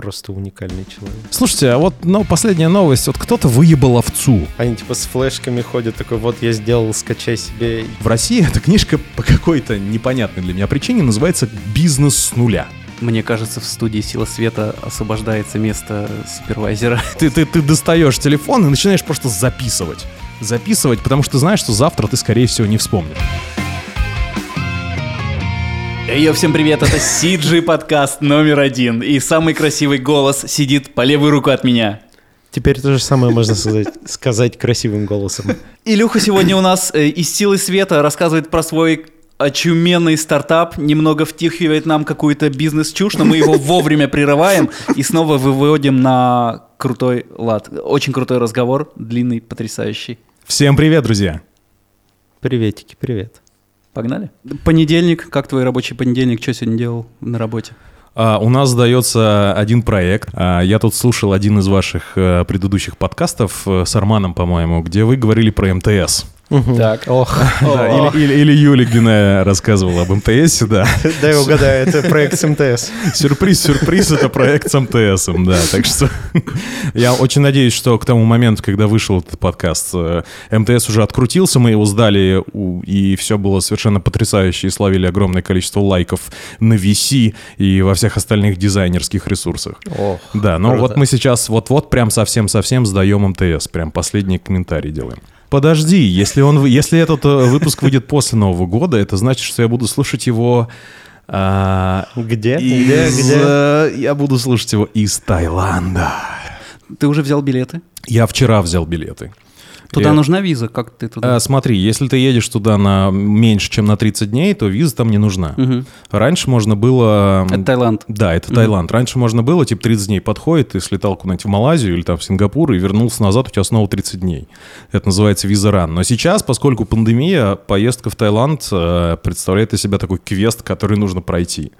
просто уникальный человек. Слушайте, а вот ну, последняя новость. Вот кто-то выебал овцу. Они типа с флешками ходят, такой, вот я сделал, скачай себе. В России эта книжка по какой-то непонятной для меня причине называется «Бизнес с нуля». Мне кажется, в студии Сила Света освобождается место супервайзера. Ты, ты, ты достаешь телефон и начинаешь просто записывать. Записывать, потому что знаешь, что завтра ты, скорее всего, не вспомнишь. Йо, всем привет, это CG подкаст номер один. И самый красивый голос сидит по левую руку от меня. Теперь то же самое можно сказать, сказать красивым голосом. Илюха сегодня у нас э, из «Силы света» рассказывает про свой очуменный стартап, немного втихивает нам какую-то бизнес-чушь, но мы его вовремя прерываем и снова выводим на крутой лад. Очень крутой разговор, длинный, потрясающий. Всем привет, друзья! Приветики, привет. Погнали? Понедельник, как твой рабочий понедельник, что сегодня делал на работе? А, у нас сдается один проект. А, я тут слушал один из ваших а, предыдущих подкастов э, с Арманом, по-моему, где вы говорили про МТС. Так. Ох. Да, или, или, или Глиная рассказывала об МТС, да. Дай угадаю, это проект с МТС. Сюрприз, сюрприз, это проект с МТС, да. Так что я очень надеюсь, что к тому моменту, когда вышел этот подкаст, э, МТС уже открутился, мы его сдали, и все было совершенно потрясающе, и словили огромное количество лайков на VC и во всех остальных дизайнерских ресурсах. Ох, Да, но круто. вот мы сейчас вот-вот прям совсем-совсем сдаем МТС, прям последний комментарий делаем. Подожди, если, он, если этот э, выпуск выйдет после Нового года, это значит, что я буду слушать его... а, Где? из, Где? Где? э, Я буду слушать его из Таиланда. Ты уже взял билеты? Я вчера взял билеты. Туда Я- нужна виза? Как ты туда? А, смотри, если ты едешь туда на меньше, чем на 30 дней, то виза там не нужна. Мгм. Раньше можно было... Это Таиланд. Да, это Таиланд. Раньше можно было, типа, 30 дней подходит, ты слетал куда-нибудь в Малайзию или там в Сингапур и вернулся назад, у тебя снова 30 дней. Это называется виза ран. Но сейчас, поскольку пандемия, поездка в Таиланд э, представляет из себя такой квест, который нужно пройти.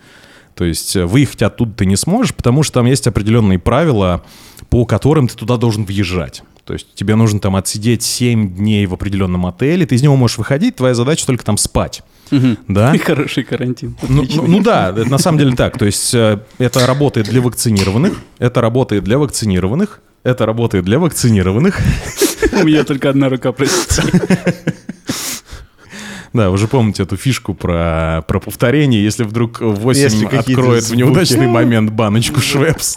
То есть э, выехать оттуда ты не сможешь, потому что там есть определенные правила, по которым ты туда должен въезжать. То есть тебе нужно там отсидеть 7 дней в определенном отеле, ты из него можешь выходить, твоя задача только там спать. Мгм. Да? Хороший карантин. Ну, ну- ну да, это на самом деле так. То есть э, это работает для вакцинированных, это работает для вакцинированных, это работает для вакцинированных. У меня только одна рука, простите. Да, вы же помните эту фишку про, про повторение, если вдруг 8 Если откроет в звуки. неудачный момент баночку Швепс.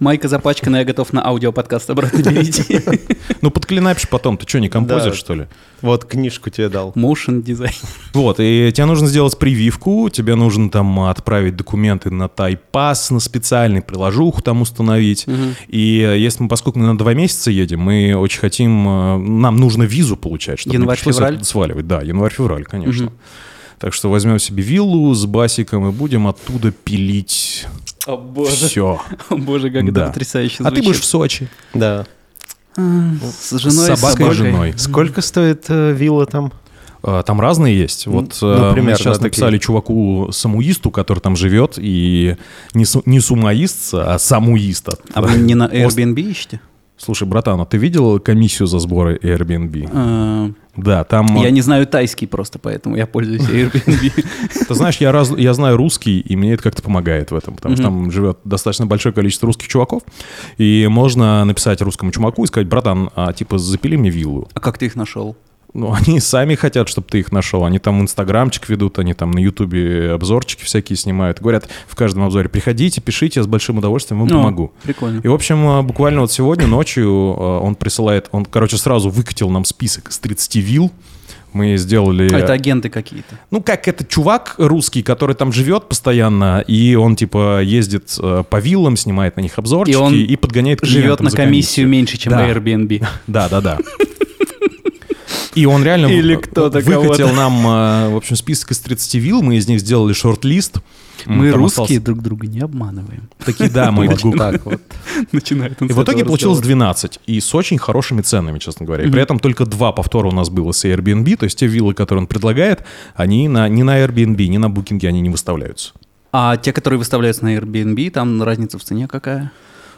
Майка запачкана, я готов на аудиоподкаст обратно перейти. Ну подклинапишь потом, ты что, не композер, что ли? Вот книжку тебе дал. Motion дизайн. Вот, и тебе нужно сделать прививку, тебе нужно там отправить документы на тайпас, на специальный приложуху там установить. И э, если мы, поскольку мы на два месяца едем, мы очень хотим, э, нам нужно визу получать, чтобы не Январь, пришлось февраль? оттуда сваливать. Да, январь-февраль, конечно. Так что возьмем себе виллу с басиком и будем оттуда пилить О боже. все. О боже, как Да. это потрясающе А ты звучит. будешь в Сочи. Да. С женой, с собакой и женой. Сколько стоит э, вилла там? А, Там разные есть. Вот э, мы примерно сейчас такие. написали чуваку самуисту, который там живет, и не, су- не сумаист, а самуист. А вы не на Airbnb ищете? Слушай, братан, а ты видел комиссию за сборы Airbnb? Да, там... Я не знаю тайский просто, поэтому я пользуюсь Airbnb. Ты знаешь, я, раз, я знаю русский, и мне это как-то помогает в этом, потому что там живет достаточно большое количество русских чуваков, и можно написать русскому чуваку и сказать, братан, а типа запили мне виллу. А как ты их нашел? Ну, они сами хотят, чтобы ты их нашел. Они там инстаграмчик ведут, они там на ютубе обзорчики всякие снимают. Говорят в каждом обзоре, приходите, пишите, я с большим удовольствием вам Ну, помогу. Прикольно. И, в общем, э, буквально вот сегодня ночью э, он присылает, он, короче, сразу выкатил нам список из 30 вилл. Мы сделали... А это агенты какие-то. Ну, как это чувак русский, который там живет постоянно, и он, типа, ездит э, по виллам, снимает на них обзорчики И он и, подгоняет Живет клиентам на за комиссию меньше, чем Да. Airbnb. Да, да, да. И он реально Или кто-то выкатил нам, э, в общем, список из 30 вилл, мы из них сделали шорт-лист. Мы там русские остался- друг друга не обманываем. Такие, да, мы Вот так вот. Начинает И в итоге получилось разговора. 12. И с очень хорошими ценами, честно говоря. И при этом только два повтора у нас было с Airbnb. То есть те виллы, которые он предлагает, они на, ни на Airbnb, ни на Booking они не выставляются. А те, которые выставляются на Airbnb, там разница в цене какая?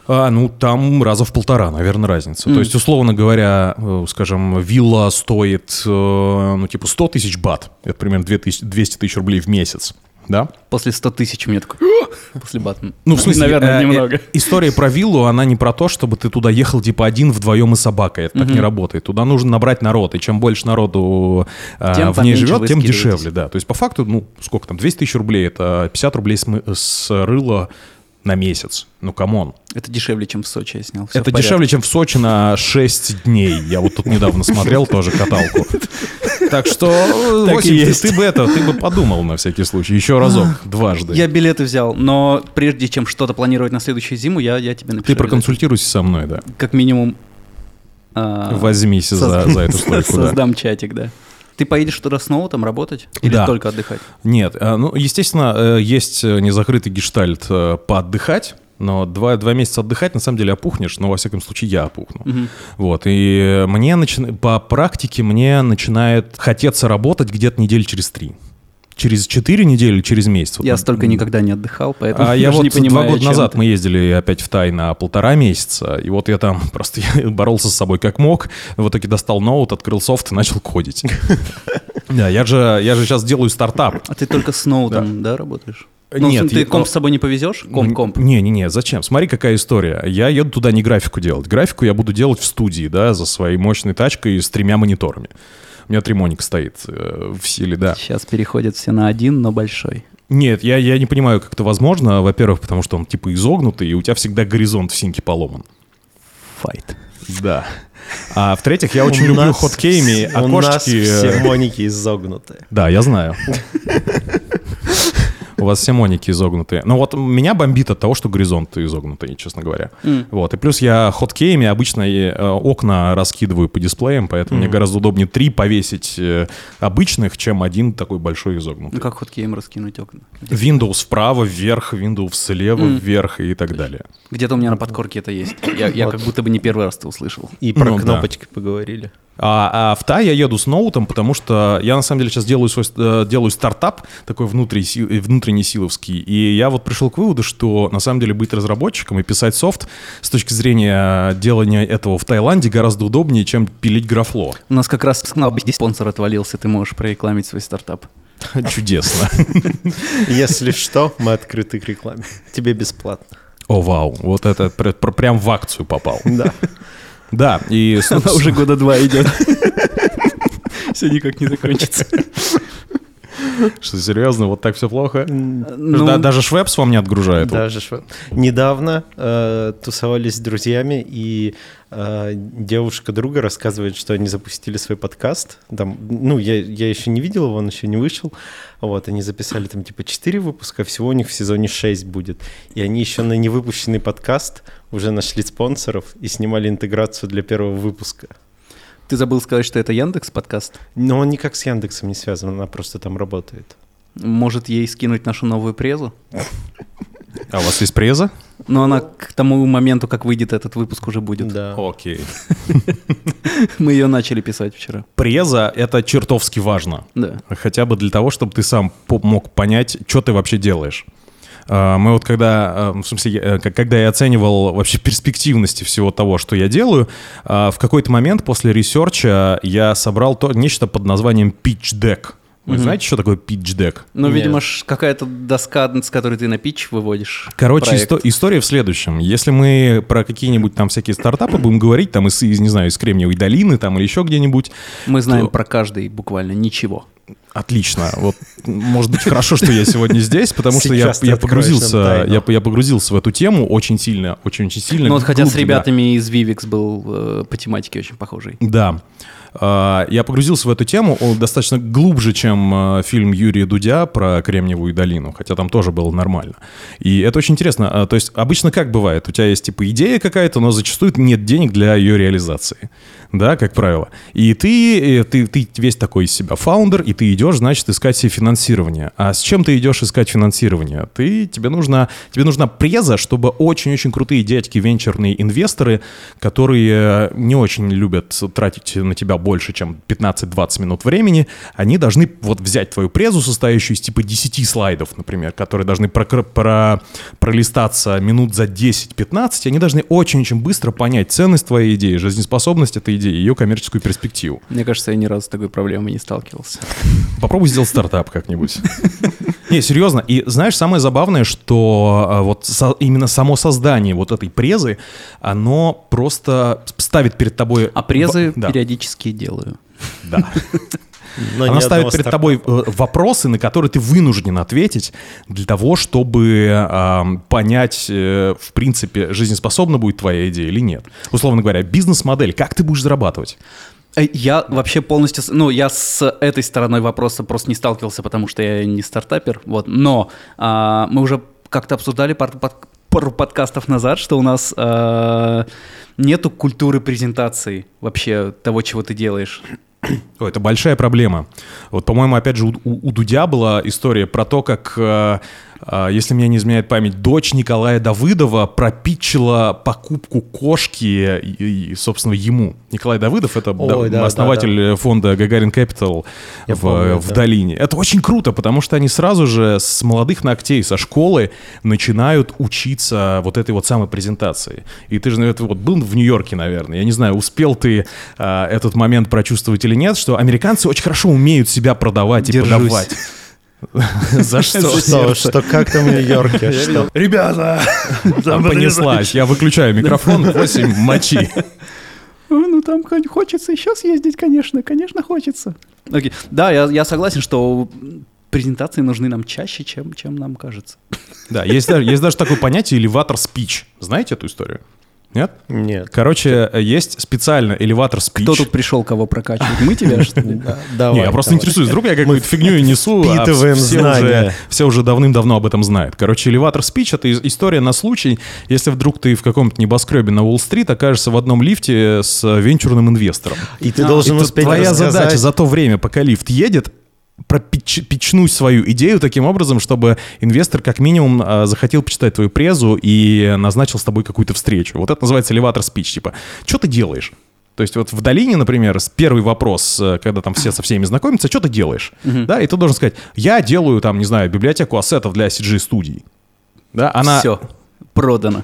А, ну, там раза в полтора, наверное, разница. То есть, условно говоря, э, скажем, вилла стоит, э, ну, типа 100 тысяч бат. Это примерно 2000 200 тысяч рублей в месяц. Да? После 100 тысяч меня такой... После Батмана. Ну, в смысле, наверное, э, э, немного. история про виллу, она не про то, чтобы ты туда ехал типа один вдвоем и собакой. Это так не работает. Туда нужно набрать народ. И чем больше народу э, Тем в ней живет, тем дешевле, да. То есть, по факту, ну, сколько там, 200 тысяч рублей, это 50 рублей с, с рыла на месяц. Ну, come on. Это дешевле, чем в Сочи я снял. Всё Это дешевле, чем в Сочи на 6 дней. Я вот тут недавно смотрел тоже каталку. Так что, Василь, ты, бы это, ты бы подумал на всякий случай. Еще разок, дважды. Я билеты взял, но прежде чем что-то планировать на следующую зиму, я, я тебе напишу. Ты проконсультируйся со мной, да. Как минимум... а, Возьмись за, за эту стойку, да. Создам чатик, да. Ты поедешь туда снова там работать? Или Да. только отдыхать? Нет, э, ну, естественно, э, есть э, незакрытый гештальт поотдыхать, но два, два месяца отдыхать, на самом деле, опухнешь, но, во всяком случае, я опухну. Мгм. Вот, и мне начи- по практике мне начинает хотеться работать где-то недели через три. Через четыре недели, через месяц. Вот Я столько никогда не отдыхал, поэтому А я вот не понимаю, два года назад ты. мы ездили опять в Тай на полтора месяца, и вот я там просто я боролся с собой как мог, в итоге достал ноут, открыл софт и начал кодить. Да, я же, я же сейчас делаю стартап. А ты только с ноутом, да, работаешь? Ну, Нет, ты я- комп с собой не повезешь? Комп-комп. Не-не-не, зачем? Смотри, какая история. Я еду туда не графику делать. Графику я буду делать в студии, да, за своей мощной тачкой с тремя мониторами. У меня тримоник стоит э, в силе, да. Сейчас переходят все на один, но большой. Нет, я, я не понимаю, как это возможно. Во-первых, потому что он типа изогнутый, и у тебя всегда горизонт в синке поломан. Файт. Да. А в-третьих, я очень У люблю нас- хоткейми, У нас окошечки. все э, моники изогнутые. Да, я знаю. У вас все моники изогнутые. Но вот меня бомбит от того, что горизонт изогнутый, честно говоря. М. Вот. И плюс я хоткейми обычно э, окна раскидываю по дисплеям, поэтому мне гораздо удобнее три повесить э, обычных, чем один такой большой изогнутый. Ну как хоткейм раскинуть окна? Windows вправо, вверх, Windows слева, М. вверх и так далее. Где-то у меня на подкорке это есть. Я, я как будто бы не первый раз это услышал. И про Ну да. кнопочки поговорили. А, а в Тай я еду с ноутом, потому что я на самом деле сейчас делаю свой э, делаю стартап такой внутренний, э, внутренний силовский, и я вот пришел к выводу, что на самом деле быть разработчиком и писать софт с точки зрения делания этого в Таиланде гораздо удобнее, чем пилить графло. У нас как раз здесь спонсор отвалился, ты можешь прорекламить свой стартап. Чудесно. Если что, мы открыты к рекламе. Тебе бесплатно. О, вау, вот это пр- пр- прям в акцию попал. Да. Да, и Она уже года два идет. Все никак не закончится. что серьезно, вот так все плохо. Ну, Да- даже Швепс вам не отгружает. Даже шва- недавно э, тусовались с друзьями, и э, девушка друга рассказывает, что они запустили свой подкаст. Там, ну, я, я еще не видел его, он еще не вышел. Вот, они записали там типа 4 выпуска, всего у них в сезоне 6 будет. И они еще на невыпущенный подкаст уже нашли спонсоров и снимали интеграцию для первого выпуска. Ты забыл сказать, что это Яндекс подкаст? Но он никак с Яндексом не связан, она просто там работает. Может ей скинуть нашу новую презу? А у вас есть преза? Но она к тому моменту, как выйдет этот выпуск, уже будет. Да. Окей. Мы ее начали писать вчера. Преза — это чертовски важно. Да. Хотя бы для того, чтобы ты сам мог понять, что ты вообще делаешь. А, Мы вот когда, а, в смысле, э, когда я оценивал вообще перспективности всего того, что я делаю, в какой-то момент после research а я собрал то, нечто под названием pitch deck. Вы Мгм. знаете, что такое pitch deck? Ну, Нет. видимо, какая-то доска, с которой ты на pitch выводишь. Короче, исто- история в следующем. Если мы про какие-нибудь там всякие стартапы будем говорить, там из, из, не знаю, из Кремниевой долины там или еще где-нибудь, Мы знаем то- про каждый буквально ничего. Отлично. Вот, может быть, хорошо, что я сегодня здесь, потому что я, я погрузился, я, я погрузился в эту тему очень сильно, очень очень сильно. Ну вот хотя с ребятами из Vivix был э, по тематике очень похожий. Да. А, Я погрузился в эту тему достаточно глубже, чем э, фильм Юрия Дудя про Кремниевую долину, хотя там тоже было нормально. И это очень интересно. А, То есть обычно как бывает? У тебя есть типа идея какая-то, но зачастую нет денег для ее реализации. Да, как правило. И ты, э, ты, ты весь такой из себя фаундер, и ты идешь, значит, искать себе финансирование. А с чем ты идешь искать финансирование? Ты, тебе, нужна, тебе нужна преза, чтобы очень-очень крутые дядьки, венчурные инвесторы, которые не очень любят тратить на тебя больше, чем 15-20 минут времени, они должны вот взять твою презу, состоящую из типа 10 слайдов, например, которые должны прокр- про- пролистаться минут за 10-15, они должны очень-очень быстро понять ценность твоей идеи, жизнеспособность этой идеи, ее коммерческую перспективу. Мне кажется, я ни разу с такой проблемой не сталкивался. Попробуй сделать стартап как-нибудь. Не, серьезно. И знаешь, самое забавное, что а, вот со- именно само создание вот этой презы, оно просто ставит перед тобой... А презы в- да, периодически делаю. да. Но Она ставит перед тобой э, вопросы, на которые ты вынужден ответить для того, чтобы ам, понять, э, в принципе, жизнеспособна будет твоя идея или нет. Условно говоря, бизнес-модель, как ты будешь зарабатывать? Э, Я вообще полностью, ну, я с этой стороной вопроса просто не сталкивался, потому что я не стартапер, вот. Но а, мы уже как-то обсуждали пар, под- пару подкастов назад, что у нас а, нету культуры презентации вообще того, чего ты делаешь. Ой, это большая проблема. Вот, по-моему, опять же, у, у- у Дудя была история про то, как, э, если меня не изменяет память, дочь Николая Давыдова пропитчила покупку кошки, и, и, собственно, ему. Николай Давыдов — это Ой, да, да, основатель фонда Гагарин Capital Я в, помню, в да. долине. Это очень круто, потому что они сразу же с молодых ногтей, со школы начинают учиться вот этой вот самой презентации. И ты же, ну, это вот был в Нью-Йорке, наверное. Я не знаю, успел ты а, этот момент прочувствовать или нет, что американцы очень хорошо умеют себя продавать и Держусь. подавать. За что? Что, что, как там в Нью-Йорке? Что? Ребята, Там понеслась. Я выключаю микрофон, 8 мочи. Ну, там хочется еще съездить, конечно, конечно, хочется. Окей. Да, я, я согласен, что презентации нужны нам чаще, чем, чем нам кажется. Да, есть даже, есть даже такое понятие элеватор спич. Знаете эту историю? Нет? Нет. Короче, есть специально элеватор спич. Кто тут пришел, кого прокачивать? Мы тебя, что ли? Да, Не, давай, я просто интересуюсь, вдруг я какую-то фигню и несу, а впитываем все знания. уже, все уже давным-давно об этом знают. Короче, элеватор спич — это история на случай, если вдруг ты в каком-то небоскребе на Уолл-стрит окажешься в одном лифте с венчурным инвестором. И ты А, должен тут успеть твоя задача за то время, пока лифт едет, пропичнуть свою идею таким образом, чтобы инвестор как минимум а, захотел почитать твою презу и назначил с тобой какую-то встречу. Вот это называется элеватор спич. Типа, что ты делаешь? То есть вот в долине, например, первый вопрос, э, когда там все со всеми знакомятся, что ты делаешь? Да, и ты должен сказать, я делаю там, не знаю, библиотеку ассетов для CG-студий. Да, она... Все, продано.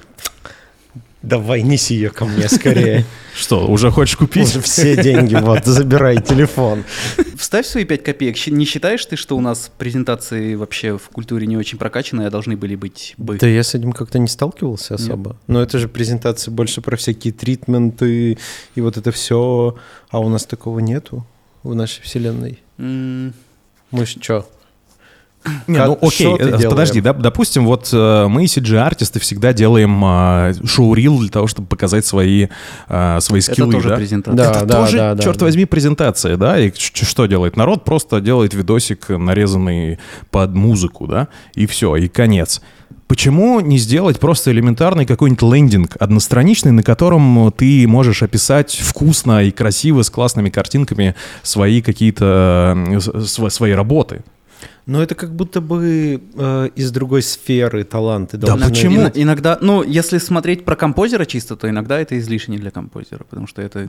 Давай, неси ее ко мне скорее. Что, уже хочешь купить? Уже все деньги, вот, забирай телефон. Вставь свои 5 копеек. Не считаешь ты, что у нас презентации вообще в культуре не очень прокачанные, а должны были быть бы? Да я с этим как-то не сталкивался особо. Но это же презентации больше про всякие тритменты и вот это все. А у нас такого нету в нашей вселенной. Мы что? Не, Как- ну окей, э, подожди, да, допустим, вот э, мы, CG-артисты, всегда делаем э, шоу-рил для того, чтобы показать свои, э, свои Это скиллы, тоже да? презентация. Да, Это да, тоже, да, да, черт да. возьми, презентация, да? И ч- что делает народ? Просто делает видосик, нарезанный под музыку, да? И все, и конец. Почему не сделать просто элементарный какой-нибудь лендинг одностраничный, на котором ты можешь описать вкусно и красиво с классными картинками свои какие-то э, с- св- свои работы? Но это как будто бы э, из другой сферы таланты Да почему? Ин- Иногда, ну, если смотреть про композера чисто, то иногда это излишне для композера, потому что это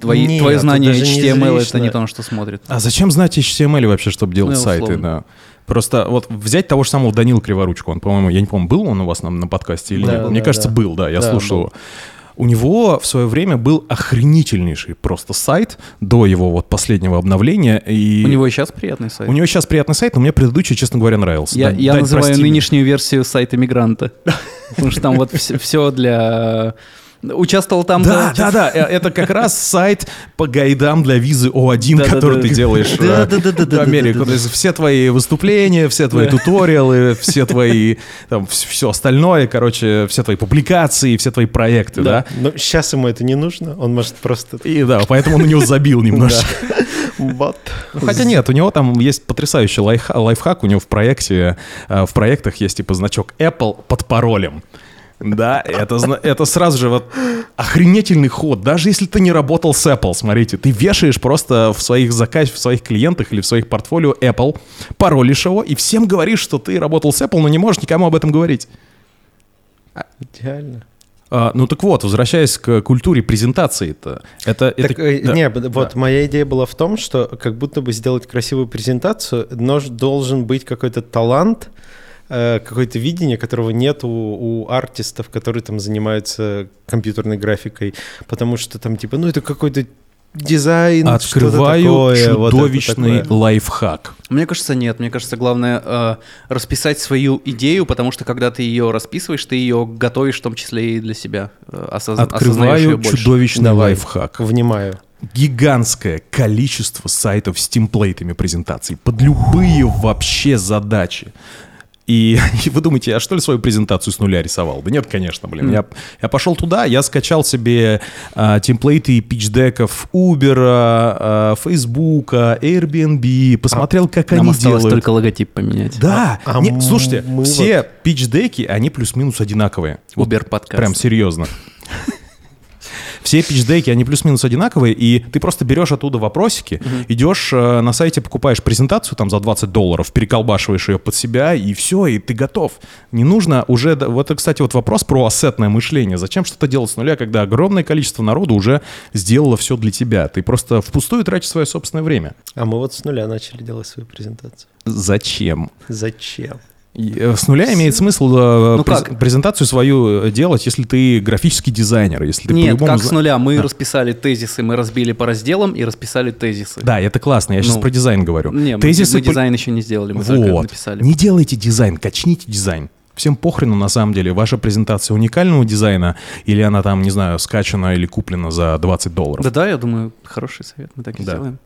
твои, Нет, даже не HTML это не то, на что смотрит. А зачем знать HTML вообще, чтобы делать Ну, сайты? условно. Да. Просто вот взять того же самого Данила Криворучку, он, по-моему, я не помню, был он у вас на, на подкасте или Да, нет? Мне да, кажется, да. был, да, я Да, слушал был. его. У него в свое время был охренительнейший просто сайт до его вот последнего обновления. И У него и сейчас приятный сайт. у него сейчас приятный сайт, но мне предыдущий, честно говоря, нравился. Я, Да, я называю нынешнюю версию сайта мигранта. Потому что там вот все для... Участвовал там... Да, да, да, э, это как раз сайт по гайдам для визы О1, Да-да-да. который ты делаешь э, в Америку. То есть все твои выступления, все твои туториалы, все твои, там, все остальное, короче, все твои публикации, все твои проекты, да? Но сейчас ему это не нужно, он может просто... И да, поэтому он на него забил немножко. Ну, Хотя нет, у него там есть потрясающий лайфха- лайфхак, у него в проекте, э, в проектах есть типа значок Apple под паролем. Да, это, это сразу же вот охренительный ход. Даже если ты не работал с Apple, смотрите, ты вешаешь просто в своих заказ, в своих клиентах или в своих портфолио Apple, паролишь его и всем говоришь, что ты работал с Apple, но не можешь никому об этом говорить. Идеально. А, ну так вот, возвращаясь к культуре презентации-то, это... это- Так, э, да. не, б- вот Да. моя идея была в том, что как будто бы сделать красивую презентацию, но должен быть какой-то талант, э, какое-то видение, которого нет у, у артистов, которые там занимаются компьютерной графикой, потому что там типа, ну это какой-то дизайн, Открываю такое, вот чудовищный такое. лайфхак. Мне кажется, нет. Мне кажется, главное э, расписать свою идею, потому что когда ты ее расписываешь, ты ее готовишь в том числе и для себя. э, осозна- Открываю чудовищный Давай. лайфхак. Внимаю. Гигантское количество сайтов с темплейтами презентаций под любые вообще задачи. И, и вы думаете, я что ли свою презентацию с нуля рисовал? Да нет, конечно, блин. Я, я пошел туда, я скачал себе а, темплейты пичдеков Uber, а, Facebook, Airbnb, посмотрел, как Нам они осталось делают. только логотип поменять. Да, А не, м- слушайте, мы все пич-деки, они плюс-минус одинаковые. Вот Uber подкаст. Прям серьезно. Все пич-деки, они плюс-минус одинаковые, и ты просто берешь оттуда вопросики, идешь э, на сайте, покупаешь презентацию там за 20 долларов, переколбашиваешь ее под себя, и все, и ты готов. Не нужно уже... Вот, это, кстати, вот вопрос про ассетное мышление. Зачем что-то делать с нуля, когда огромное количество народу уже сделало все для тебя? Ты просто впустую тратишь свое собственное время. А мы вот с нуля начали делать свою презентацию. Зачем? Зачем? Э, С нуля имеет смысл э, Ну през- как? презентацию свою э, делать, если ты графический дизайнер, если ты Нет, по-любому... как с нуля. Мы Да. расписали тезисы, мы разбили по разделам и расписали тезисы. Да, это классно, я сейчас Ну, про дизайн говорю. Не, мы, Тезисы мы по- дизайн еще не сделали, мы только Вот. написали. Не делайте дизайн, качните дизайн. Всем похрену на самом деле, ваша презентация уникального дизайна, или она там, не знаю, скачана или куплена за 20 долларов. Да-да, я думаю, хороший совет, мы так и Да. сделаем.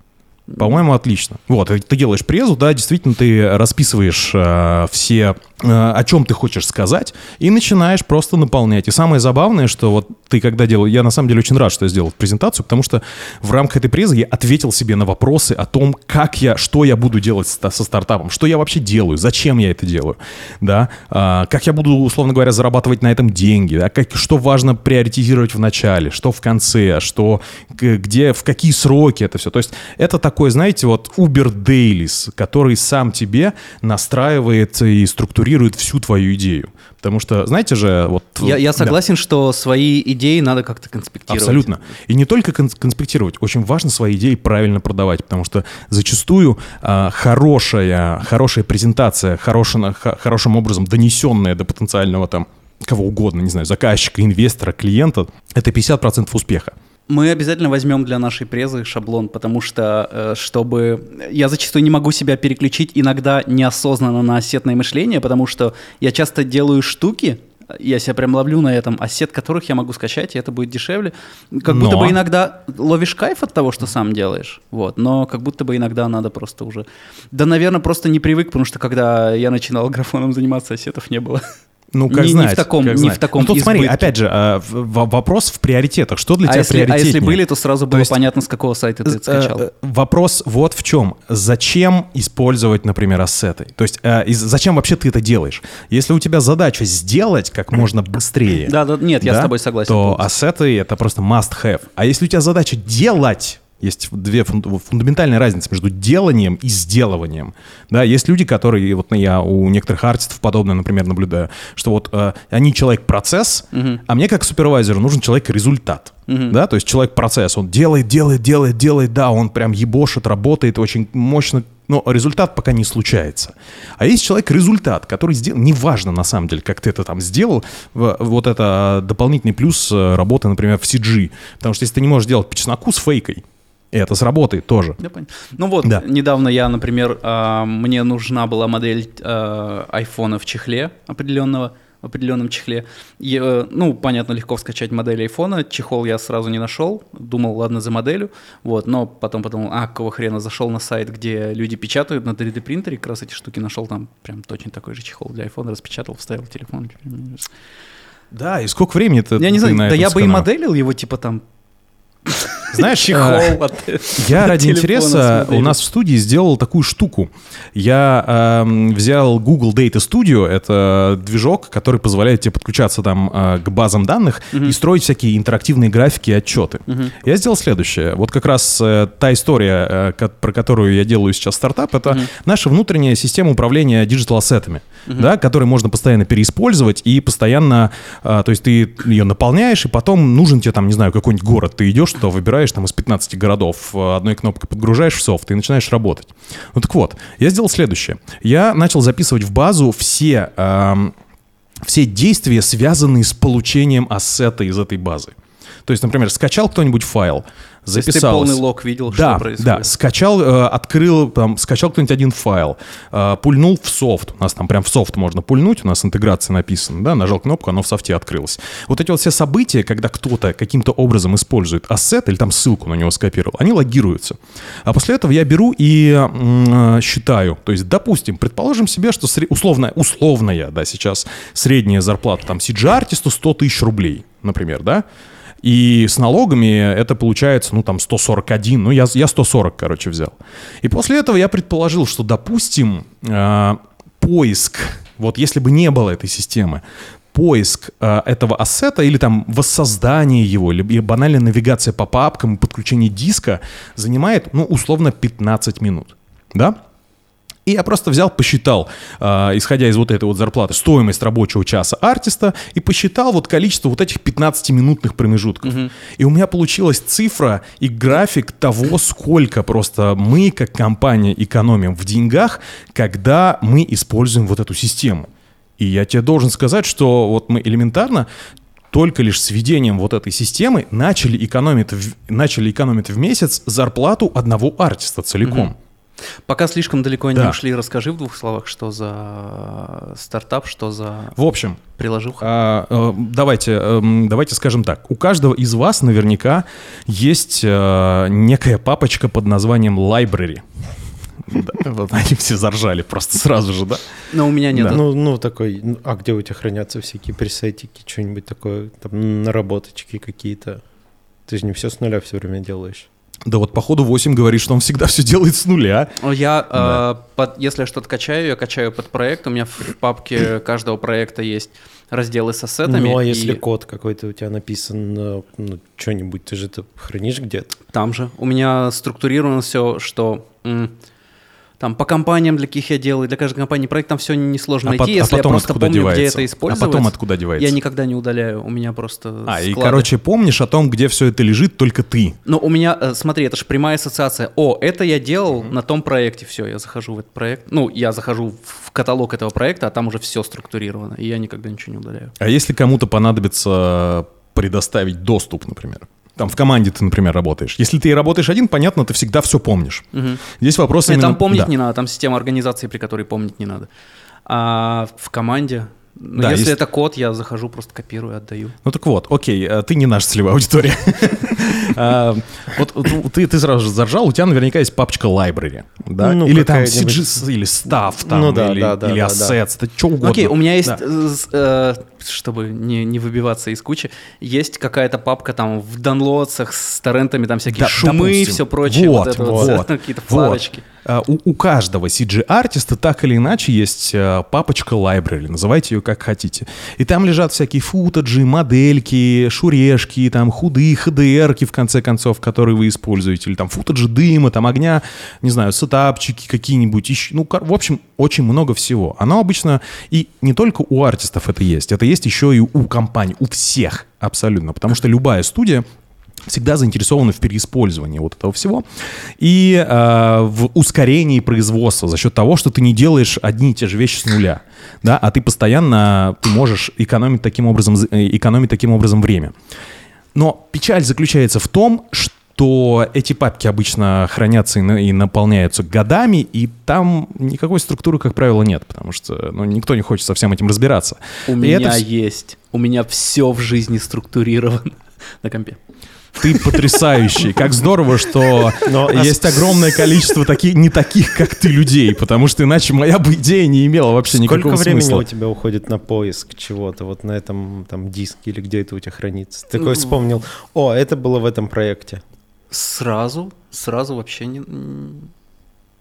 По-моему, отлично. Вот, ты делаешь презу, да, действительно, ты расписываешь э, все, э, о чем ты хочешь сказать, и начинаешь просто наполнять. И самое забавное, что вот ты когда делал, я на самом деле очень рад, что я сделал презентацию, потому что в рамках этой презы я ответил себе на вопросы о том, как я, что я буду делать со стартапом, что я вообще делаю, зачем я это делаю, да, А, как я буду, условно говоря, зарабатывать на этом деньги, да, как, что важно приоритизировать в начале, что в конце, что где, в какие сроки это все. То есть это такой, знаете, вот Uber Dailies, который сам тебе настраивает и структурирует всю твою идею. Потому что, знаете же, вот... Я, я да. согласен, что свои идеи надо как-то конспектировать. Абсолютно. И не только кон- конспектировать, очень важно свои идеи правильно продавать, потому что зачастую а, хорошая, хорошая презентация, хорошая, х- хорошим образом донесенная до потенциального там кого угодно, не знаю, заказчика, инвестора, клиента, это 50% успеха. Мы обязательно возьмем для нашей презы шаблон, потому что, э, чтобы... Я зачастую не могу себя переключить иногда неосознанно на осетное мышление, потому что я часто делаю штуки, я себя прям ловлю на этом, осет которых я могу скачать, и это будет дешевле. Как будто Но- бы иногда ловишь кайф от того, что сам делаешь, вот, но как будто бы иногда надо просто уже... Да, наверное, просто не привык, потому что когда я начинал графоном заниматься, осетов не было. Ну, как Не- не знать. в таком- как не знать. в таком Ну, тут смотри, опять же, а, в- вопрос в приоритетах. Что для А тебя если, а приоритетнее? если были, то сразу было есть- понятно, с какого сайта ты это скачал. Э, э, Вопрос вот в чем. Зачем использовать, например, ассеты? То есть э, из- зачем вообще ты это делаешь? Если у тебя задача сделать как можно быстрее, Да, да, нет, я с тобой согласен то ассеты — это просто must-have. А если у тебя задача делать, есть две фун- фундаментальные разницы между деланием и сделыванием. Да, есть люди, которые, вот я у некоторых артистов подобное, например, наблюдаю, что вот э, они человек-процесс, а мне как супервайзеру нужен человек-результат. Да, то есть человек-процесс, он делает, делает, делает, делает, да, он прям ебошит, работает очень мощно, но результат пока не случается. А есть человек-результат, который сделал, неважно на самом деле, как ты это там сделал, вот это дополнительный плюс э, работы, например, в CG. Потому что если ты не можешь делать по чесноку с фейкой, и это сработает тоже. Я понял. Ну вот, Да. недавно я, например, а, мне нужна была модель айфона в чехле определенного, в определенном чехле. И, э, ну, понятно, легко скачать модель айфона. Чехол я сразу не нашел. Думал, ладно, за моделью. Вот, но потом подумал, а, какого хрена, зашел на сайт, где люди печатают на 3D принтере, как раз эти штуки нашел там прям точно такой же чехол для айфона, распечатал, вставил в телефон. Да, и сколько времени ты Я не знаю, на да я бы и моделил его, типа там Знаешь, чехол от Я ради интереса у нас в студии сделал такую штуку. Я эм, взял Google Data Studio, это движок, который позволяет тебе подключаться там э, к базам данных и строить всякие интерактивные графики и отчеты. Я сделал следующее. Вот как раз э, та история, э, про которую я делаю сейчас стартап, это наша внутренняя система управления digital asset ами, да, которые можно постоянно переиспользовать и постоянно, то есть ты ее наполняешь, и потом нужен тебе там, не знаю, какой-нибудь город, ты идешь, что выбираешь там из 15 городов, э, одной кнопкой подгружаешь в софт и начинаешь работать. Ну так вот, я сделал следующее. Я начал записывать в базу все, эм, все действия, связанные с получением ассета из этой базы. То есть, например, скачал кто-нибудь файл, То есть ты записалось. полный лог видел, Да, что происходит? да, скачал, э, открыл, там, скачал кто-нибудь один файл, э, пульнул в софт, у нас там прям в софт можно пульнуть, у нас интеграция написана, да, нажал кнопку, оно в софте открылось. Вот эти вот все события, когда кто-то каким-то образом использует ассет или там ссылку на него скопировал, они логируются. А после этого я беру и э, считаю, то есть, допустим, предположим себе, что сре- условно, условная, да, сейчас средняя зарплата там CG-артисту 100 тысяч рублей, например, да, и с налогами это получается, ну, там, 141. Ну, я, я 140, короче, взял. И после этого я предположил, что, допустим, э, поиск, вот если бы не было этой системы, поиск э, этого ассета или там воссоздание его, или банальная навигация по папкам, подключение диска занимает, ну, условно, 15 минут. Да? И я просто взял, посчитал, э, исходя из вот этой вот зарплаты, стоимость рабочего часа артиста и посчитал вот количество вот этих 15-минутных промежутков. И у меня получилась цифра и график того, сколько просто мы, как компания, экономим в деньгах, когда мы используем вот эту систему. И я тебе должен сказать, что вот мы элементарно только лишь с введением вот этой системы начали экономить, в- начали экономить в месяц зарплату одного артиста целиком. Пока слишком далеко не Да. ушли, расскажи в двух словах, что за стартап, что за В общем, приложуха. А, э, давайте, эм, давайте скажем так. У каждого из вас наверняка есть э, некая папочка под названием Library. Да, вот они все заржали просто сразу же, да? Но у меня нет. Да. Ну, ну, такой, а где у тебя хранятся всякие пресетики, что-нибудь такое, там, наработочки какие-то? Ты же не все с нуля все время делаешь. Да вот походу 8 говорит, что он всегда все делает с нуля. Ну, Я, Да. э, под- если я что-то качаю, я качаю под проект. У меня в папке каждого проекта есть разделы с ассетами. Ну, а если и код какой-то у тебя написан, э, ну, что-нибудь, ты же это хранишь где-то? Там же. У меня структурировано все, что м, там по компаниям, для каких я делаю, для каждой компании проект, там все несложно А, найти. пот- а если я потом просто помню, где девается? это А использовать, потом откуда девается? я никогда не удаляю. У меня просто А, и, склады. короче, помнишь о том, где все это лежит, только ты. Ну, у меня, э, смотри, это же прямая ассоциация. О, это я делал на том проекте. Все, я захожу в этот проект. Ну, я захожу в каталог этого проекта, а там уже все структурировано. И я никогда ничего не удаляю. А если кому-то понадобится предоставить доступ, например? Там в команде ты, например, работаешь. Если ты работаешь один, понятно, ты всегда все помнишь. Здесь вопрос Нет, именно... там помнить да. не надо, там система организации, при которой помнить не надо. А в команде, ну, Да, если есть- это код, я захожу, просто копирую, отдаю. Ну так вот, окей, э, ты не наша целевая аудитория. А, Вот ты ты сразу же заржал, у тебя наверняка есть папочка library, да? Ну, Или там. CGS, или staff там, Ну да, или да, да, или да, assets, это что угодно. Окей, у меня есть, Да. э, э, чтобы не, не выбиваться из кучи, есть какая-то папка там в данлодсах с торрентами, там всякие Да, шумы, допустим. все прочее, вот, Вот, это вот, вот, какие-то вот. флажечки. А, У, у каждого CG-артиста так или иначе есть э, папочка library, называйте ее как хотите. И там лежат всякие футаджи, модельки, шурешки, там худые HDR-ки, в конце концов, которые вы используете, или там футаджи дыма, там огня, не знаю, сетапчики какие-нибудь, еще, ну, в общем, очень много всего. Оно обычно, и не только у артистов это есть, это есть еще и у компаний, у всех абсолютно, потому что любая студия всегда заинтересованы в переиспользовании вот этого всего и э, в ускорении производства за счет того, что ты не делаешь одни и те же вещи с нуля, да, а ты постоянно ты можешь экономить таким образом э, экономить таким образом время. Но печаль заключается в том, что эти папки обычно хранятся и, на- и наполняются годами, и там никакой структуры, как правило, нет, потому что ну, никто не хочет со всем этим разбираться. У И меня это есть, у меня все в жизни структурировано на компе. Ты потрясающий. Как здорово, что Но есть огромное количество таких, не таких, как ты, людей, потому что иначе моя бы идея не имела вообще Сколько никакого времени смысла. у тебя уходит на поиск чего-то вот на этом там диске или где это у тебя хранится? Ты такой вспомнил, о, это было в этом проекте. Сразу, сразу вообще не...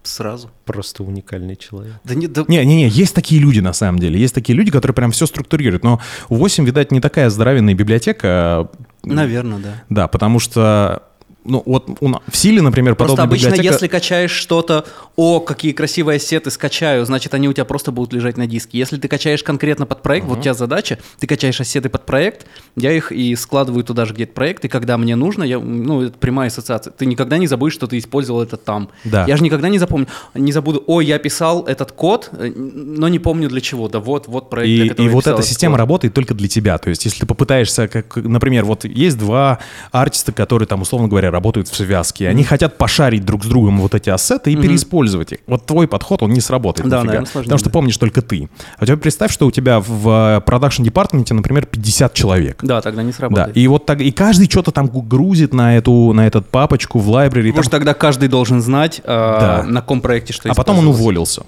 Сразу. Просто уникальный человек. Да не, да, Не-не-не, есть такие люди на самом деле. Есть такие люди, которые прям все структурируют. Но у 8, видать, не такая здоровенная библиотека. наверное, да. Да, потому что ну вот у на- в Силе, например, Просто подобная обычно, библиотека- если качаешь что-то, о, какие красивые ассеты скачаю, значит, они у тебя просто будут лежать на диске. Если ты качаешь конкретно под проект, вот у тебя задача, ты качаешь ассеты под проект, я их и складываю туда же, где этот проект, и когда мне нужно, я, ну, это прямая ассоциация. Ты никогда не забудешь, что ты использовал это там. Да. Я же никогда не запомню, не забуду, о, я писал этот код, э, но не помню для чего. Да вот, вот проект, И, для и которого я вот эта система код. работает только для тебя. То есть, если ты попытаешься, как, например, вот есть два артиста, которые там, условно говоря, работают в связке, они хотят пошарить друг с другом вот эти ассеты и переиспользовать их. Вот твой подход, он не сработает. Да, нафига. наверное, Потому что да. помнишь только ты. А теперь представь, что у тебя в продакшн-департаменте, например, 50 человек. Да, тогда не Да, сработает. и вот так, и каждый что-то там грузит на эту, на этот папочку в лайбрери. Потому что тогда каждый должен знать, э, Да. на каком проекте что а потом он уволился.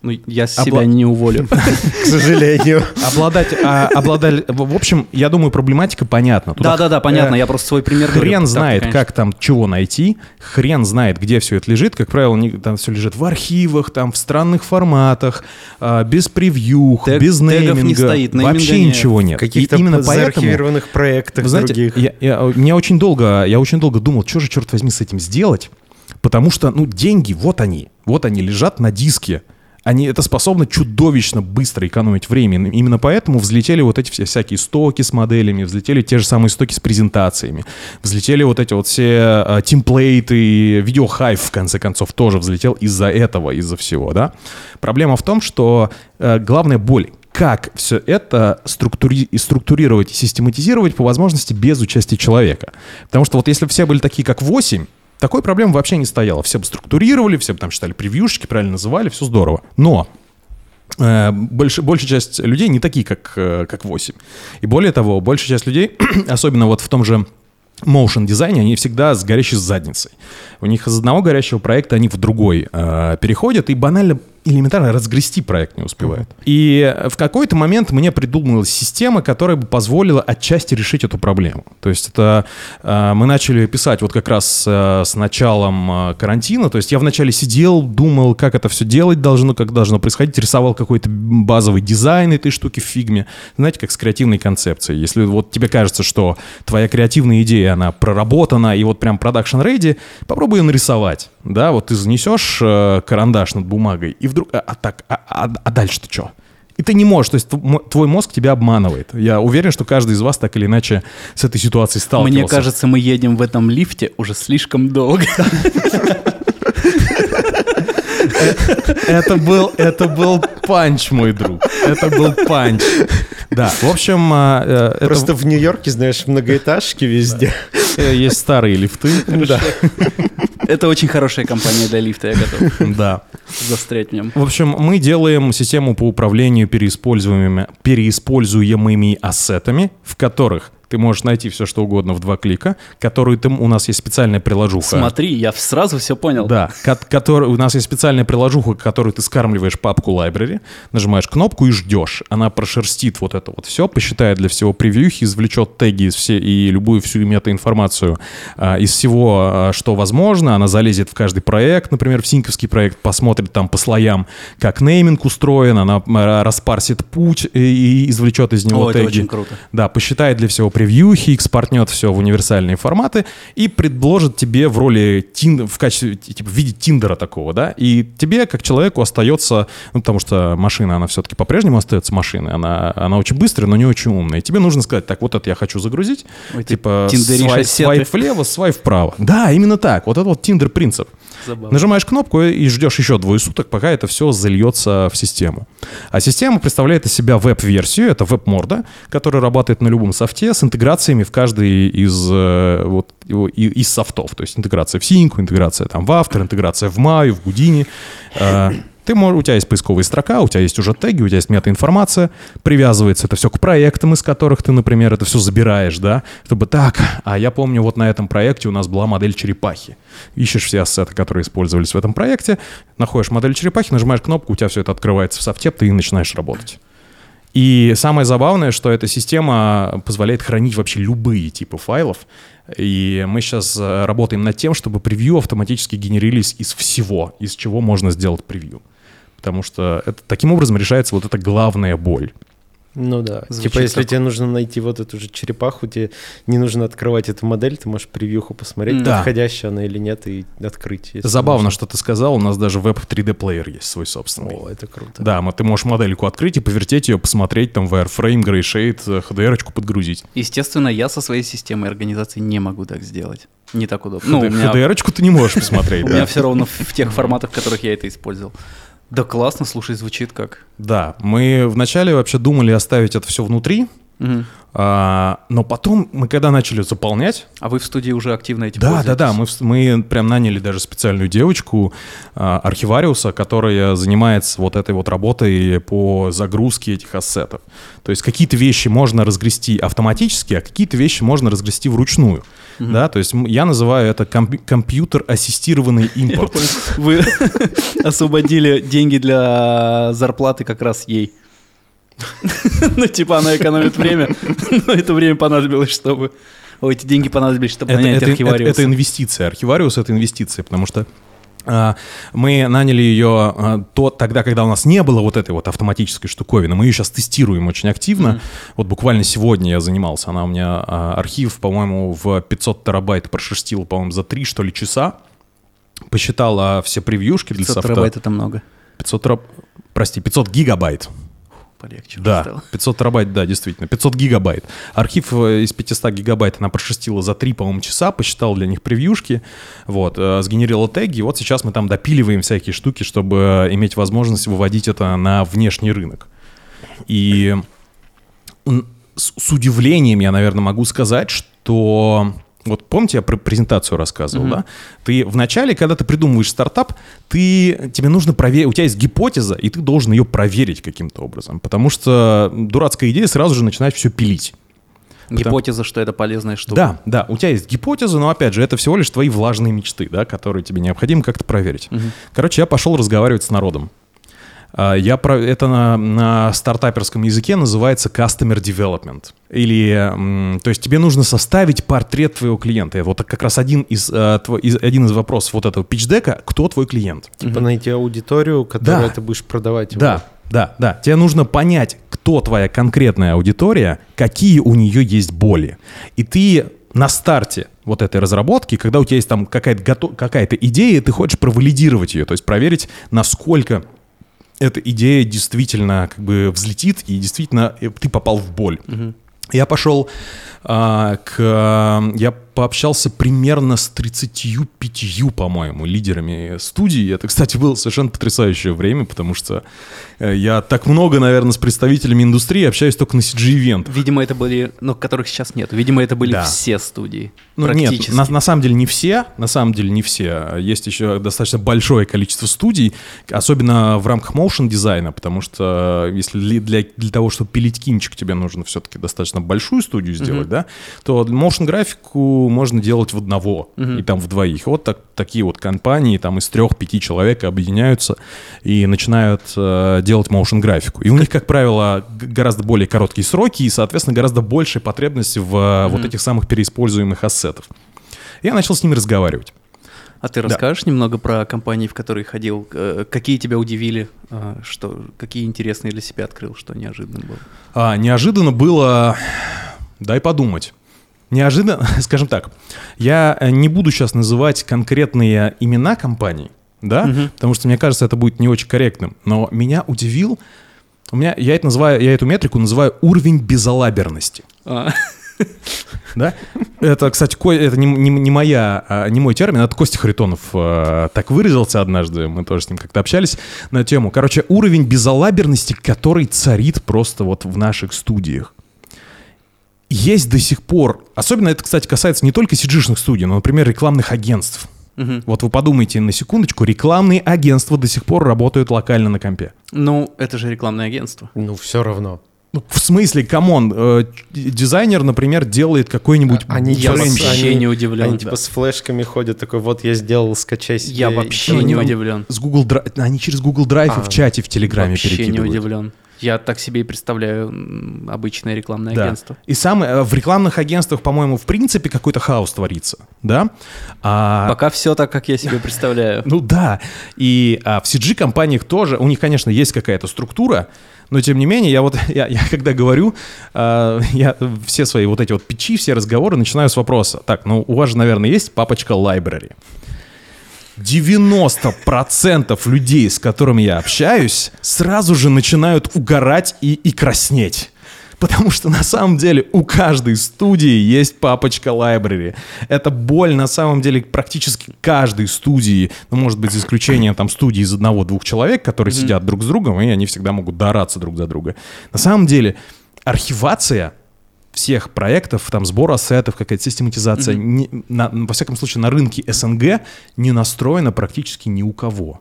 Ну, я Обла- себя не уволю. К сожалению. Обладать, а, обладали, в общем, я думаю, проблематика понятна. Да-да-да, понятно, э, я просто свой пример. Хрен знает, как там чего найти, хрен знает, где все это лежит. Как правило, там все лежит в архивах, там в странных форматах, а, без превьюх, Тег- без нейминга. вообще ничего нет. каких-то И именно поэтому, заархивированных проектах других. я, я- мне очень долго, я очень долго думал, что же, черт возьми, с этим сделать, потому что, ну, деньги, вот они, вот они лежат на диске. Они это способно чудовищно быстро экономить время. Именно поэтому взлетели вот эти все всякие стоки с моделями, взлетели те же самые стоки с презентациями, взлетели вот эти вот все э, темплейты, видеохайв, в конце концов, тоже взлетел из-за этого, из-за всего, да. Проблема в том, что э, главная боль как все это структури- структурировать и систематизировать по возможности без участия человека. Потому что вот если все были такие, как 8, такой проблемы вообще не стояло. Все бы структурировали, все бы там читали превьюшки, правильно называли, все здорово. Но э, больш- большая часть людей не такие, как, э, как 8. И более того, большая часть людей, особенно вот в том же motion дизайне, они всегда с горящей задницей. У них из одного горящего проекта они в другой э, переходят и банально элементарно разгрести проект не успевают. И в какой-то момент мне придумалась система, которая бы позволила отчасти решить эту проблему. То есть это э, мы начали писать вот как раз э, с началом э, карантина. То есть я вначале сидел, думал, как это все делать должно, как должно происходить, рисовал какой-то базовый дизайн этой штуки в фигме. Знаете, как с креативной концепцией. Если вот тебе кажется, что твоя креативная идея, она проработана и вот прям production ready, попробуй ее нарисовать. Да, вот ты занесешь э, карандаш над бумагой, и вдруг, а, а так, а, а- а дальше-то что? И ты не можешь, то есть твой мозг тебя обманывает. Я уверен, что каждый из вас так или иначе с этой ситуацией сталкивался. Мне кажется, мы едем в этом лифте уже слишком долго. Это был, это был punch, мой друг. Это был punch. Да, в общем, а, э, это Просто в Нью-Йорке, знаешь, многоэтажки везде. э, есть старые лифты. Да. Это очень хорошая компания для лифта, я готов Да. застрять в нем. В общем, мы делаем систему по управлению переиспользуемыми, переиспользуемыми ассетами, в которых ты можешь найти все, что угодно в два клика, которую ты, у нас есть специальная приложуха. Смотри, я сразу все понял. Да, ко- который, у нас есть специальная приложуха, которую ты скармливаешь папку library, нажимаешь кнопку и ждешь. Она прошерстит вот это вот все, посчитает для всего превьюхи, извлечет теги из все, и любую всю метаинформацию а, из всего, а, что возможно. Она залезет в каждый проект, например, в синьковский проект, посмотрит там по слоям, как нейминг устроен, она а, распарсит путь и, и извлечет из него О, это теги. очень круто. Да, посчитает для всего превьюхи, экспортнет все в универсальные форматы и предложит тебе в роли тин, в качестве, типа, в виде тиндера такого, да, и тебе, как человеку, остается, ну, потому что машина, она все-таки по-прежнему остается машиной, она, она очень быстрая, но не очень умная, и тебе нужно сказать, так, вот это я хочу загрузить, Ой, типа, свайп, свайп влево, свайп вправо. Да, именно так, вот это вот тиндер-принцип. Забавно. Нажимаешь кнопку и ждешь еще двое суток, пока это все зальется в систему. А система представляет из себя веб-версию, это веб-морда, которая работает на любом софте с интеграциями в каждый из, э, вот, из софтов. То есть интеграция в Синьку, интеграция там в Автор, интеграция в Маю, в Гудини. Ты можешь, у тебя есть поисковая строка, у тебя есть уже теги, у тебя есть метаинформация, привязывается это все к проектам, из которых ты, например, это все забираешь, да, чтобы так, а я помню, вот на этом проекте у нас была модель черепахи. Ищешь все ассеты, которые использовались в этом проекте, находишь модель черепахи, нажимаешь кнопку, у тебя все это открывается в софте, ты начинаешь работать. И самое забавное, что эта система позволяет хранить вообще любые типы файлов. И мы сейчас э, работаем над тем, чтобы превью автоматически генерились из всего, из чего можно сделать превью. Потому что это, таким образом решается вот эта главная боль. Ну да. Звучит типа, если как- тебе нужно найти вот эту же черепаху, тебе не нужно открывать эту модель, ты можешь превьюху посмотреть, Да. подходящая она или нет, и открыть. Забавно, нужно. что ты сказал, у нас даже веб 3D плеер есть свой собственный. О, это круто. Да, ты можешь модельку открыть и повертеть ее, посмотреть, там, wireframe, grayshape, HDR-очку подгрузить. Естественно, я со своей системой организации не могу так сделать. Не так удобно. Ну, у HD меня, HDR-очку ты не можешь посмотреть, у меня все равно в тех форматах, в которых я это использовал. Да классно, слушай, звучит как. Да, мы вначале вообще думали оставить это все внутри, Мгм. а, но потом мы когда начали заполнять, А вы в студии уже активно этим Да, да, да. Мы, мы прям наняли даже специальную девочку, а, архивариуса, которая занимается вот этой вот работой по загрузке этих ассетов. То есть какие-то вещи можно разгрести автоматически, а какие-то вещи можно разгрести вручную. Да, то есть я называю это комп- компьютер-ассистированный импорт. Вы освободили деньги для зарплаты как раз ей. Ну, типа, она экономит время, но это время понадобилось, чтобы... Ой, эти деньги понадобились, чтобы Это, нанять это- это- архивариуса. это инвестиция. Архивариус — это инвестиция, потому что а, мы наняли ее а, то, тогда, когда у нас не было вот этой вот автоматической штуковины. Мы ее сейчас тестируем очень активно. Вот буквально сегодня я занимался. Она у меня а, архив, по-моему, в 500 терабайт прошерстила, по-моему, за 3, что ли, часа. Посчитала все превьюшки для 500 софта. терабайт это много. 500 тераб- Прости, 500 гигабайт. Полегче Да, стало. 500 терабайт, да, действительно. 500 гигабайт. Архив э, из 500 гигабайт она прошерстила за 3, по-моему, часа, посчитал для них превьюшки, вот, э, сгенерила теги, вот сейчас мы там допиливаем всякие штуки, чтобы э, иметь возможность выводить это на внешний рынок. И с, с удивлением я, наверное, могу сказать, что... Вот помните, я про презентацию рассказывал, Мгм. да? Ты вначале, когда ты придумываешь стартап, ты, тебе нужно проверить, у тебя есть гипотеза, и ты должен ее проверить каким-то образом, потому что дурацкая идея сразу же начинает все пилить. Гипотеза, что это полезная штука. Да, да, у тебя есть гипотеза, но опять же, это всего лишь твои влажные мечты, да, которые тебе необходимо как-то проверить. Мгм. Короче, я пошел разговаривать с народом. А, Я про это на, на стартаперском языке называется customer development. Или, то есть тебе нужно составить портрет твоего клиента. Вот как раз один из, э, тво- из- один из вопросов вот этого питчдека, кто твой клиент? Типа найти аудиторию, которую Да. ты будешь продавать. ему. Да, да, да. Тебе нужно понять, кто твоя конкретная аудитория, какие у нее есть боли. И ты на старте вот этой разработки, когда у тебя есть там какая-то, какая-то идея, ты хочешь провалидировать ее, то есть проверить, насколько эта идея действительно как бы взлетит и действительно э, ты попал в боль. Я пошел а, к... Я пообщался примерно с 35, по-моему, лидерами студии. Это, кстати, было совершенно потрясающее время, потому что э, я так много, наверное, с представителями индустрии общаюсь только на CG-ивент. Видимо, это были, ну, которых сейчас нет. Видимо, это были Да. все студии. Ну, нет, на, на самом деле не все, на самом деле не все. Есть еще достаточно большое количество студий, особенно в рамках моушен дизайна, потому что э, если ли- для, для того, чтобы пилить кинчик, тебе нужно все-таки достаточно большую студию сделать, да, то моушен графику можно делать в одного и там в двоих. Вот так, такие вот компании там из трех-пяти человек объединяются и начинают э, делать моушен графику. И у них, как правило, гораздо более короткие сроки и, соответственно, гораздо большая потребность в э, вот этих самых переиспользуемых ассетов. Я начал с ними разговаривать. А ты расскажешь немного про компании, в которые ходил? Э, Какие тебя удивили? э, Что, какие интересные для себя открыл? Что неожиданно было? А, неожиданно было... Дай подумать. Неожиданно, скажем так, я э, не буду сейчас называть конкретные имена компаний, да, Мгм. потому что мне кажется, это будет не очень корректным. Но меня удивил, у меня, я это называю, я эту метрику называю уровень безалаберности. А, Да? Это, кстати, это не, не- не моя, а, не мой термин, это Костя Харитонов э, так выразился однажды, мы тоже с ним как-то общались на тему. Короче, уровень безалаберности, который царит просто вот в наших студиях. Есть до сих пор, особенно это, кстати, касается не только cg студий, но, например, рекламных агентств. мгм. Вот вы подумайте на секундочку, рекламные агентства до сих пор работают локально на компе. Ну, это же рекламное агентство. Ну, все равно. Ну, в смысле, come on, э, дизайнер, например, делает какой-нибудь Они Я типа с- вообще не удивлен, Они да. типа с флешками ходят, такой, вот я сделал, скачай себе. Я И вообще не там- удивлен. С Google Drive, они через Google Drive А, в чате в Телеграме Вообще не перекидывают. удивлен. Я так себе и представляю обычное рекламное Да. агентство. И самое, э, в рекламных агентствах, по-моему, в принципе какой-то хаос творится, да? А, Пока все так, как я себе представляю. Ну да, и а, в CG-компаниях тоже, у них, конечно, есть какая-то структура, Но тем не менее, я вот, я, я когда говорю, э, я все свои вот эти вот печи, все разговоры начинаю с вопроса. Так, ну у вас же, наверное, есть папочка library. 90% людей, с которыми я общаюсь, сразу же начинают угорать и, и краснеть. Потому что на самом деле у каждой студии есть папочка library. Это боль на самом деле практически каждой студии, ну, может быть, за исключением там студии из одного-двух человек, которые mm-hmm. сидят друг с другом, и они всегда могут доораться друг за друга. На самом деле архивация всех проектов, там сбор asset ов, какая-то систематизация, mm-hmm. не, на, во всяком случае на рынке СНГ не настроена практически ни у кого.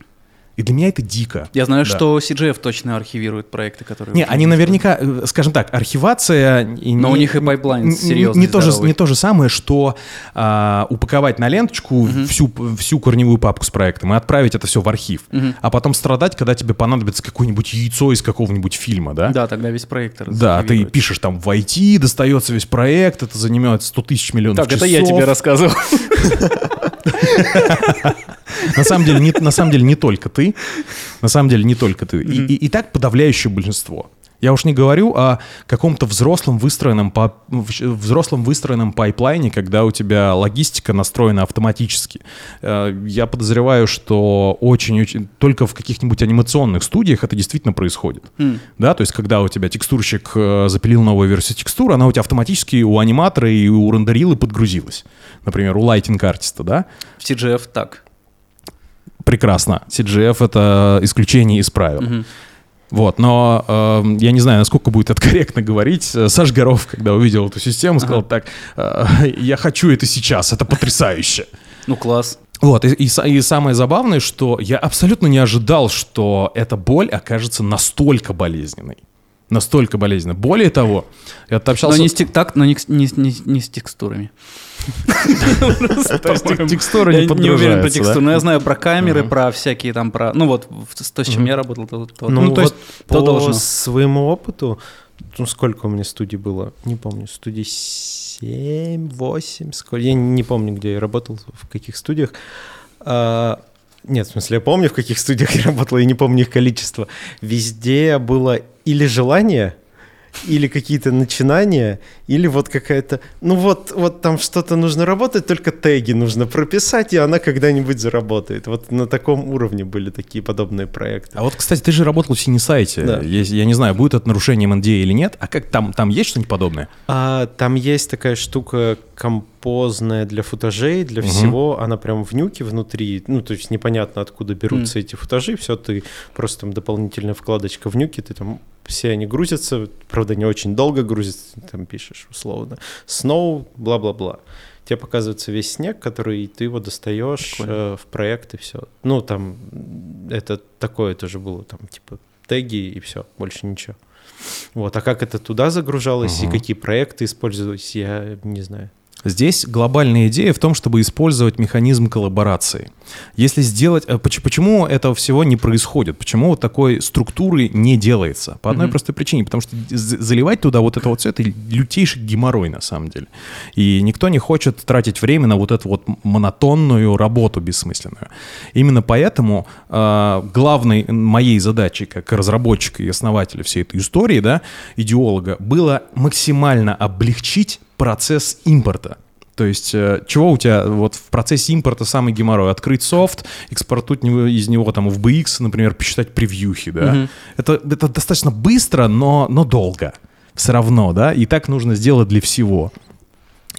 И для меня это дико. Я знаю, да. что CGF точно архивирует проекты, которые... Не, они наверняка, э, скажем так, архивация... Но не, у них и pipeline серьезный, не, то же, не то же самое, что а, упаковать на ленточку угу. всю, всю корневую папку с проектом и отправить это все в архив. Угу. А потом страдать, когда тебе понадобится какое-нибудь яйцо из какого-нибудь фильма, да? Да, тогда весь проект Да, ты пишешь там в IT, достается весь проект, это занимает 100 тысяч миллионов так, часов. Так, это я тебе рассказывал. На самом деле, не, на самом деле не только ты. На самом деле не только ты. И, и, и так подавляющее большинство. Я уж не говорю о каком-то взрослом выстроенном, по, взрослом выстроенном пайплайне, когда у тебя логистика настроена автоматически. Э, я подозреваю, что очень-очень только в каких-нибудь анимационных студиях это действительно происходит. Mm. Да, то есть когда у тебя текстурщик э, запилил новую версию текстуры, она у тебя автоматически у аниматора и у рендерилы подгрузилась. Например, у лайтинг артиста, да? В CGF так прекрасно. CGF — это исключение из правил. Угу. Вот, но э, я не знаю, насколько будет это корректно говорить. Саш Горов, когда увидел эту систему, сказал ага. так, э, я хочу это сейчас, это потрясающе. Ну, класс. Вот, и, и, и самое забавное, что я абсолютно не ожидал, что эта боль окажется настолько болезненной. Настолько болезненно. Более того, я общался... Но не с, так, но не, не, не, не с текстурами. Текстура не не уверен про текстуру, но я знаю про камеры, про всякие там, про... Ну вот, то, с чем я работал, то Ну, то есть по своему опыту, ну сколько у меня студий было, не помню, студий 7, 8, сколько, я не помню, где я работал, в каких студиях. А, нет, в смысле, я помню, в каких студиях я работал, и не помню их количество. Везде было или желание или какие-то начинания, или вот какая-то... Ну вот, вот там что-то нужно работать, только теги нужно прописать, и она когда-нибудь заработает. Вот на таком уровне были такие подобные проекты. А вот, кстати, ты же работал в синесайте. Да. Я, я не знаю, будет это нарушением NDA или нет. А как там, там есть что-нибудь подобное? А, там есть такая штука, композная для футажей, для угу. всего. Она прям в нюке внутри. Ну, то есть непонятно, откуда берутся mm. эти футажи. Все, ты просто там дополнительная вкладочка в нюке, ты там все они грузятся, правда, не очень долго грузятся, там пишешь условно. Snow, бла-бла-бла. Тебе показывается весь снег, который ты его достаешь э, в проект и все. Ну, там, это такое тоже было, там, типа, теги и все, больше ничего. Вот, а как это туда загружалось угу. и какие проекты использовались, я не знаю. Здесь глобальная идея в том, чтобы использовать механизм коллаборации. Если сделать... Э, почему этого всего не происходит? Почему вот такой структуры не делается? По одной mm-hmm. простой причине. Потому что заливать туда вот это вот все, это лютейший геморрой на самом деле. И никто не хочет тратить время на вот эту вот монотонную работу бессмысленную. Именно поэтому э, главной моей задачей как разработчика и основателя всей этой истории, да, идеолога, было максимально облегчить процесс импорта. То есть, э, чего у тебя вот в процессе импорта самый геморрой? Открыть софт, экспортуть из него там в BX, например, посчитать превьюхи, да? Угу. Это, это достаточно быстро, но, но долго. Все равно, да? И так нужно сделать для всего.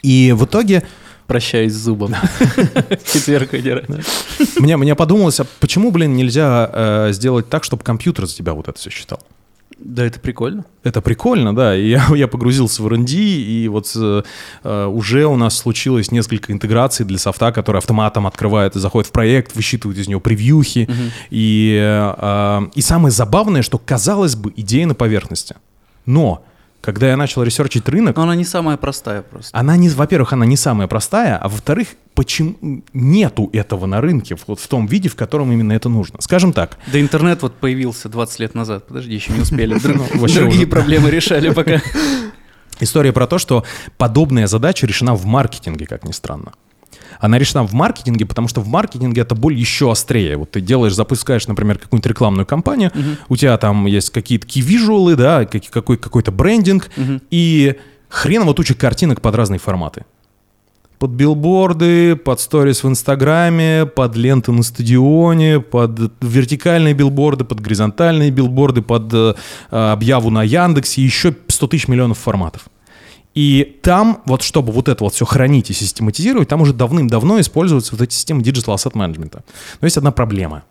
И в итоге... Прощаюсь с зубом. Четверг Мне, мне подумалось, а почему, блин, нельзя э, сделать так, чтобы компьютер за тебя вот это все считал? Да, это прикольно. Это прикольно, да. И я, я погрузился в R&D, и вот э, уже у нас случилось несколько интеграций для софта, который автоматом открывает и заходит в проект, высчитывает из него превьюхи. Угу. И, э, и самое забавное, что, казалось бы, идея на поверхности. Но когда я начал ресерчить рынок... Но она не самая простая просто. Она не, во-первых, она не самая простая, а во-вторых, почему нету этого на рынке вот в том виде, в котором именно это нужно. Скажем так. Да интернет вот появился 20 лет назад. Подожди, еще не успели. Ну, другие проблемы решали пока. История про то, что подобная задача решена в маркетинге, как ни странно. Она решена в маркетинге, потому что в маркетинге эта боль еще острее. Вот ты делаешь, запускаешь, например, какую-нибудь рекламную кампанию, у тебя там есть какие-то key да, какой- какой-то брендинг, и хреново туча картинок под разные форматы. Под билборды, под сторис в Инстаграме, под ленты на стадионе, под вертикальные билборды, под горизонтальные билборды, под э, объяву на Яндексе, еще 100 тысяч миллионов форматов. И там, вот чтобы вот это вот все хранить и систематизировать, там уже давным-давно используются вот эти системы Digital Asset Management. Но есть одна проблема.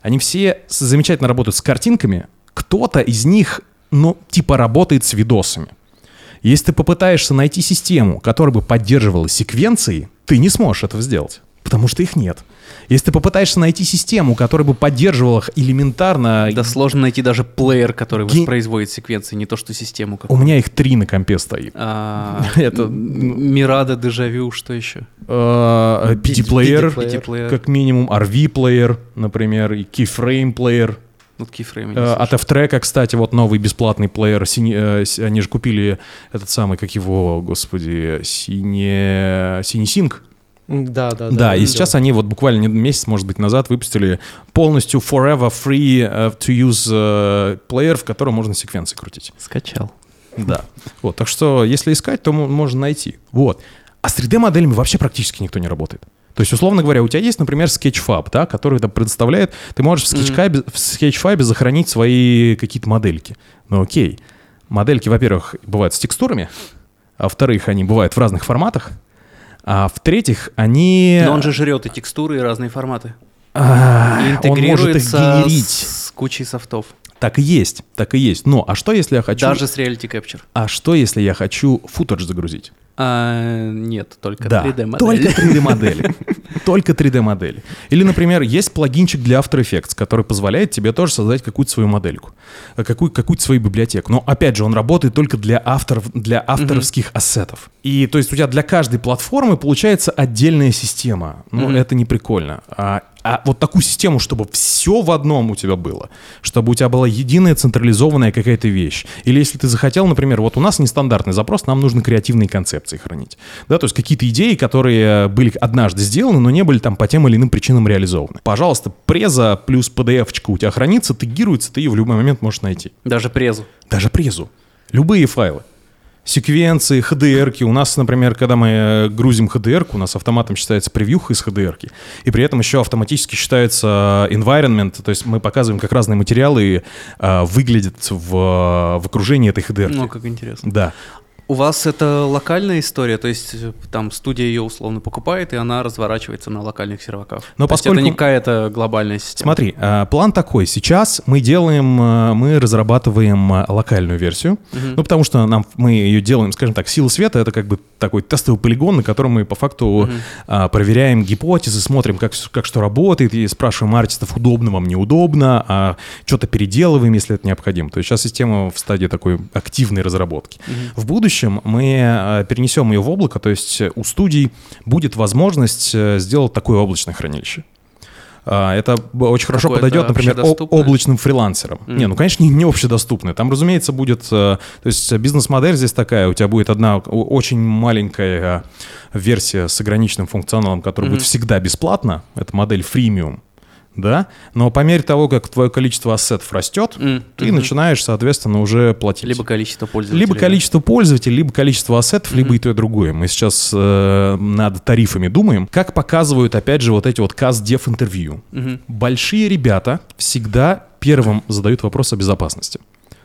Они все замечательно работают с картинками, кто-то из них, ну, типа работает с видосами. Если ты попытаешься найти систему, которая бы поддерживала секвенции, ты не сможешь этого сделать, потому что их нет. Если ты попытаешься найти систему, которая бы поддерживала их элементарно... Да сложно найти даже плеер, который Ге- воспроизводит секвенции, не то что систему. У какую. меня их три на компе стоит. А, Это, м, Мирада, Дежавю, что еще? Э, PD-плеер, как минимум, RV-плеер, например, и Keyframe-плеер. Ну, Keyframe. я не Э, слышал. От F-Track, кстати, вот новый бесплатный плеер. сине- э, Они же купили этот самый, как его, господи, сине... Синесинг. Да, да, Да, и видел. сейчас они вот буквально месяц, может быть, назад выпустили полностью forever free э, to use э, плеер, в котором можно секвенции крутить. Скачал. Да. Вот, так что, если искать, то мо- можно найти. Вот. А с 3D-моделями вообще практически никто не работает. То есть, условно говоря, у тебя есть, например, Sketchfab, да, который это предоставляет. Ты можешь в Sketchfab, в Sketchfab захоронить свои какие-то модельки. Ну окей. Модельки, во-первых, бывают с текстурами, а во-вторых, они бывают в разных форматах, а в-третьих, они... Но он же жрет и текстуры, и разные форматы. а, И он может их генерить. с кучей софтов. Так и есть, так и есть. Но, а что если я хочу... Даже с Reality Capture. А что если я хочу футаж загрузить? А, нет, только Да, 3D модель. только 3D-модели. Только 3D-модели. Или, например, есть плагинчик для After Effects, который позволяет тебе тоже создать какую-то свою модельку, э, какую- какую-то свою библиотеку. Но, опять же, он работает только для, авторов, для авторовских ассетов. И, то есть, у тебя для каждой платформы получается отдельная система. Ну, Мгм. это не прикольно. А, а вот такую систему, чтобы все в одном у тебя было, чтобы у тебя была единая централизованная какая-то вещь. Или если ты захотел, например, вот у нас нестандартный запрос, нам нужно креативные концепции хранить. Да, то есть какие-то идеи, которые были однажды сделаны, но не были там по тем или иным причинам реализованы. Пожалуйста, преза плюс PDF-очка у тебя хранится, тегируется, ты ее в любой момент можешь найти. Даже презу. Даже презу. Любые файлы. Секвенции, HDR-ки. У нас, например, когда мы э, грузим HDR, у нас автоматом считается превьюха из HDR-ки. И при этом еще автоматически считается environment, то есть мы показываем, как разные материалы э, выглядят в, в окружении этой HDR. -ки. Ну, как интересно. Да. У вас это локальная история, то есть э, там студия ее условно покупает, и она разворачивается на локальных серваках. Но То есть поскольку- это не какая-то глобальная система. Смотри, э, план такой. Сейчас мы делаем, э, мы разрабатываем локальную версию. Мгм. Ну, потому что нам, мы ее делаем, скажем так, сила света — это как бы такой тестовый полигон, на котором мы по факту а, проверяем гипотезы, смотрим, как, как что работает, и спрашиваем артистов, удобно вам, неудобно, а что-то переделываем, если это необходимо. То есть сейчас система в стадии такой активной разработки. В будущем мы а, перенесем ее в облако, то есть э, у студий будет возможность э, сделать такое облачное хранилище. А, Это очень хорошо Какое-то подойдет, например, облачным фрилансерам. Мгм. Не, ну, конечно, не, не общедоступное. Там, разумеется, будет... э, То есть э, бизнес-модель здесь такая. У тебя будет одна очень маленькая э, версия с ограниченным функционалом, которая Мгм. будет всегда бесплатна. Это модель фримиум. Да? Но по мере того, как твое количество ассетов растет, М, ты начинаешь, соответственно, уже платить. Либо количество пользователей. Либо количество пользователей, либо количество ассетов, либо и то, и другое. Мы сейчас э, над тарифами думаем. Как показывают, опять же, вот эти вот CAS-дев интервью. Мгм. Большие ребята всегда первым задают вопрос о безопасности.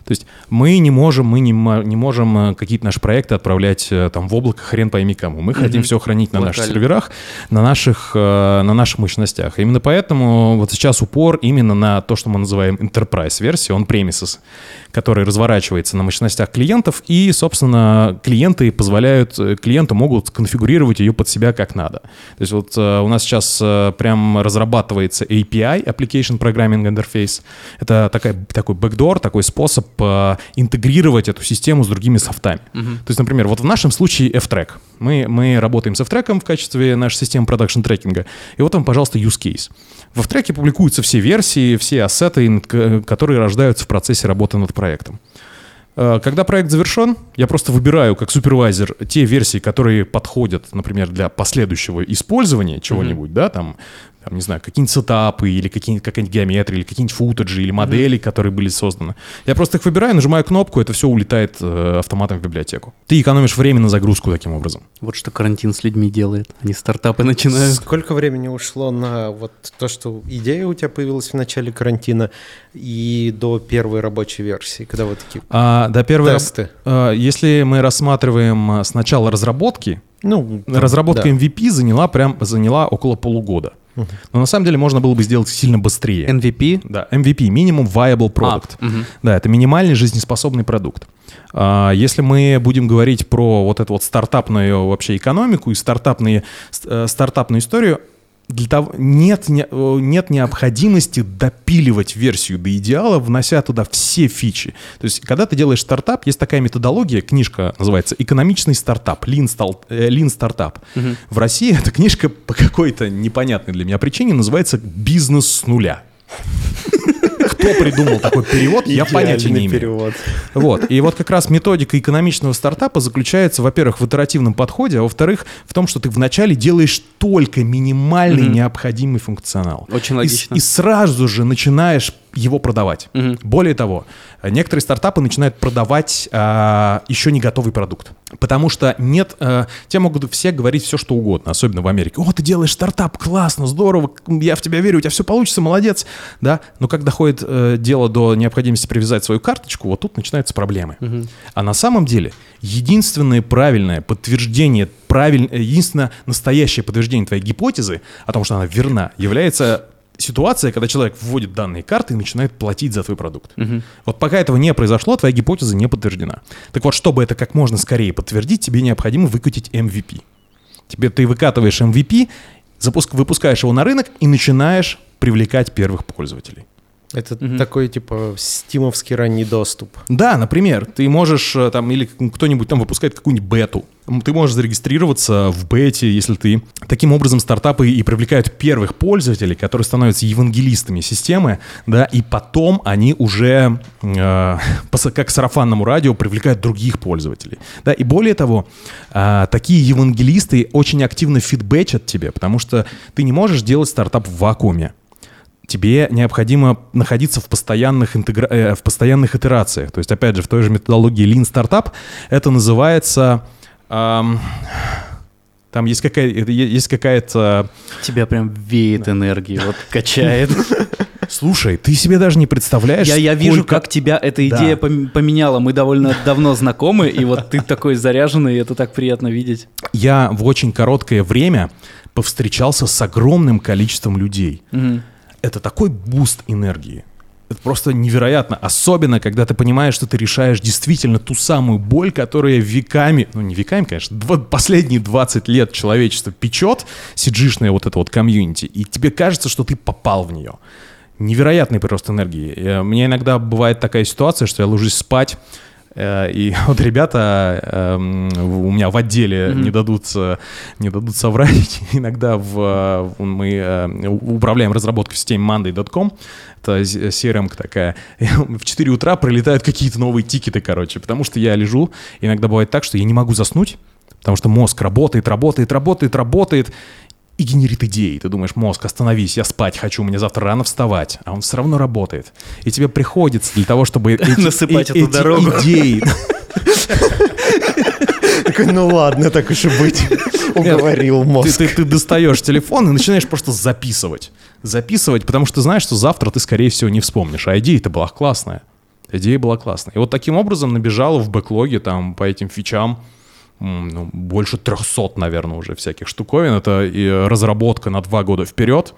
То есть мы не можем, мы не, не можем э, какие-то наши проекты отправлять э, там в облако хрен пойми кому. Мы хотим все хранить на наших серверах, на наших, э, на наших мощностях. Именно поэтому вот сейчас упор именно на то, что мы называем enterprise версии, он premises, который разворачивается на мощностях клиентов, и, собственно, клиенты позволяют, клиенты могут конфигурировать ее под себя как надо. То есть вот у нас сейчас прям разрабатывается API, Application Programming Interface. Это такая, такой backdoor, такой способ э, интегрировать эту систему с другими софтами. Мгм. То есть, например, вот в нашем случае F-Track. Мы, мы работаем с F-Track в качестве нашей системы продакшн трекинга. И вот вам, пожалуйста, use case. В F-Track публикуются все версии, все ассеты, которые рождаются в процессе работы над проектом. Э, Когда проект завершен, я просто выбираю как супервайзер те версии, которые подходят, например, для последующего использования чего-нибудь, да, там, там, не знаю, какие-нибудь сетапы или какие какая-нибудь геометрия, или какие-нибудь футажи, или модели, которые были созданы. Я просто их выбираю, нажимаю кнопку, это все улетает э, автоматом в библиотеку. Ты экономишь время на загрузку таким образом. Вот что карантин с людьми делает. Они стартапы начинают. Сколько времени ушло на вот то, что идея у тебя появилась в начале карантина и до первой рабочей версии, когда вот такие А, до первой... тесты? э, если мы рассматриваем э, с начала разработки, Ну, там, разработка да. MVP заняла прям заняла около полугода. Но на самом деле можно было бы сделать сильно быстрее. MVP? Да, MVP, Minimum Viable Product. А, мгм. Да, это минимальный жизнеспособный продукт. А, Если мы будем говорить про вот эту вот стартапную вообще экономику и стартапные, ст- э, стартапную историю, для того, нет, не- э, нет необходимости допиливать версию до идеала, внося туда все фичи. То есть, когда ты делаешь стартап, есть такая методология, книжка называется «Экономичный стартап», Lean, стал- э, Lean стартап. В России эта книжка по какой-то непонятной для меня причине называется «Бизнес с нуля». Кто придумал такой перевод, я понятия не имею. перевод. Вот. И вот как раз методика экономичного стартапа заключается, во-первых, в итеративном подходе, а во-вторых, в том, что ты вначале делаешь только минимальный необходимый функционал. Очень И логично. И, сразу же начинаешь его продавать. Мгм. Более того, некоторые стартапы начинают продавать а, еще не готовый продукт. Потому что нет, а, те могут все говорить все, что угодно, особенно в Америке. О, ты делаешь стартап, классно, здорово, я в тебя верю, у тебя все получится, молодец. Да? Но как доходит э, дело до необходимости привязать свою карточку, вот тут начинаются проблемы. А на самом деле единственное правильное подтверждение, правиль... э, единственное настоящее подтверждение твоей гипотезы о том, что она верна, является ситуация, когда человек вводит данные карты и начинает платить за твой продукт. Вот пока этого не произошло, твоя гипотеза не подтверждена. Так вот, чтобы это как можно скорее подтвердить, тебе необходимо выкатить MVP. Тебе ты выкатываешь MVP, запуск, выпускаешь его на рынок и начинаешь привлекать первых пользователей. Это такой, типа, стимовский ранний доступ. Да, например, ты можешь э, там, или кто-нибудь там выпускает какую-нибудь бету. Ты можешь зарегистрироваться в бете, если ты... Таким образом, стартапы и привлекают первых пользователей, которые становятся евангелистами системы, да, и потом они уже, э, как сарафанному радио, привлекают других пользователей. Да, и более того, а, такие евангелисты очень активно фидбэчат тебе, потому что ты не можешь делать стартап в вакууме тебе необходимо находиться в постоянных, интегра... э, в постоянных итерациях. То есть, опять же, в той же методологии Lean Startup это называется... ам, там есть, какая... это е- есть какая-то... Тебя прям веет энергией, вот качает. Слушай, ты себе даже не представляешь, Я, я вижу, сколько- как тебя эта Да. идея пом- поменяла. Мы довольно давно знакомы, и вот ты такой заряженный, и это так приятно видеть. Я в очень короткое время повстречался с огромным количеством людей. Мгм. Это такой boost энергии. Это просто невероятно. Особенно, когда ты понимаешь, что ты решаешь действительно ту самую боль, которая веками, ну не веками, конечно, два- последние 20 лет человечество печет, сиджишное вот это вот комьюнити, и тебе кажется, что ты попал в нее. Невероятный прирост энергии. Э, Мне иногда бывает такая ситуация, что я ложусь спать, и вот ребята эм, у меня в отделе не дадут э, не дадут соврать. Иногда в, э, мы э, управляем разработкой в системе Monday.com. Это CRM такая. В 4 утра прилетают какие-то новые тикеты, короче. Потому что я лежу. Иногда бывает так, что я не могу заснуть. Потому что мозг работает, работает, работает, работает и генерит идеи. Ты думаешь, мозг, остановись, я спать хочу, мне завтра рано вставать. А он все равно работает. И тебе приходится для того, чтобы эти, Насыпать эту дорогу. идеи Такой, ну ладно, так уж и быть. Уговорил Ты, мозг. ты- ты достаешь телефон и начинаешь просто записывать. Записывать, потому что ты знаешь, что завтра ты, скорее всего, не вспомнишь. А идея-то была классная. Идея была классная. И вот таким образом набежало в бэклоге там по этим фичам ну, больше 300, наверное, уже всяких штуковин. Это и разработка на два года вперед.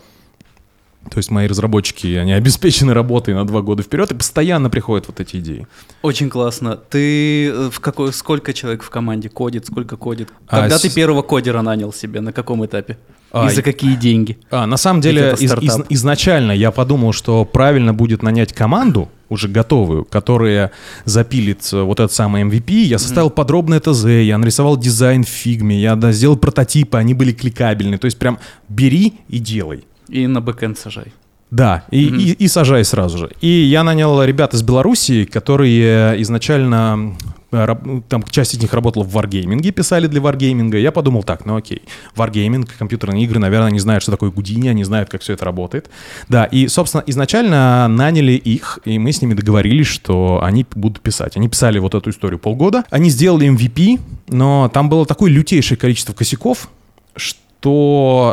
То есть мои разработчики, они обеспечены работой на два года вперед, и постоянно приходят вот эти идеи. Очень классно. Ты э, в какой, сколько человек в команде кодит, сколько кодит? А, Когда с- ты первого кодера нанял себе, на каком этапе? А, И за какие деньги? А, на самом деле, из- из- изначально я подумал, что правильно будет нанять команду, уже готовую, которая запилит э, вот этот самый MVP. Я составил подробное ТЗ, я нарисовал дизайн в фигме, я да, сделал прототипы, они были кликабельны. То есть прям бери и делай. И на backend сажай. Да, и, и, и сажай сразу же. И я нанял ребят из Белоруссии, которые изначально э, там часть из них работала в Wargaming, писали для Wargaming. Я подумал так, ну окей, Wargaming, компьютерные игры, наверное, не знают, что такое Гудини, они знают, как все это работает. Да, и, собственно, изначально наняли их, и мы с ними договорились, что они будут писать. Они писали вот эту историю полгода. Они сделали MVP, но там было такое лютейшее количество косяков, что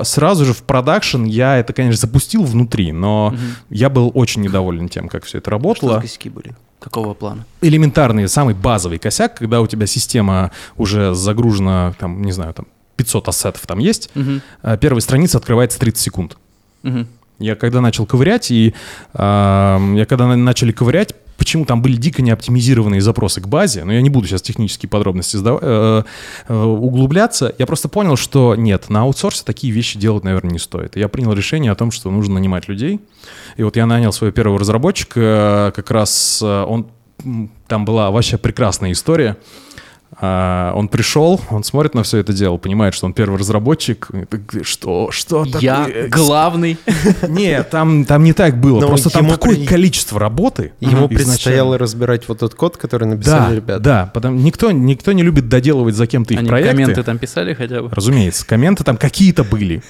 сразу же в продакшн я это, конечно, запустил внутри, но я был очень недоволен тем, как все это Что работало за косяки были? Какого плана? элементарный, самый базовый косяк, когда у тебя система уже загружена, там, не знаю, там 500 ассетов там есть, а первая страница открывается 30 секунд. Мгм. Я когда начал ковырять, и ам, я когда на- начали ковырять, почему там были дико неоптимизированные запросы к базе, но я не буду сейчас технические подробности сдава- э, э, углубляться, я просто понял, что нет, на аутсорсе такие вещи делать, наверное, не стоит. Я принял решение о том, что нужно нанимать людей. И вот я нанял своего первого разработчика, как раз э, он, там была вообще прекрасная история. А, Он пришел, он смотрит на все это дело, понимает, что он первый разработчик. Что, что Я такое? главный. Нет, там, там не так было. Но Просто там такое при- количество работы. Ему изначально. предстояло разбирать вот тот код, который написали Да, ребята. да, потому никто, никто не любит доделывать за кем-то их Они проекты. комменты там писали хотя бы? Разумеется, комменты там какие-то были.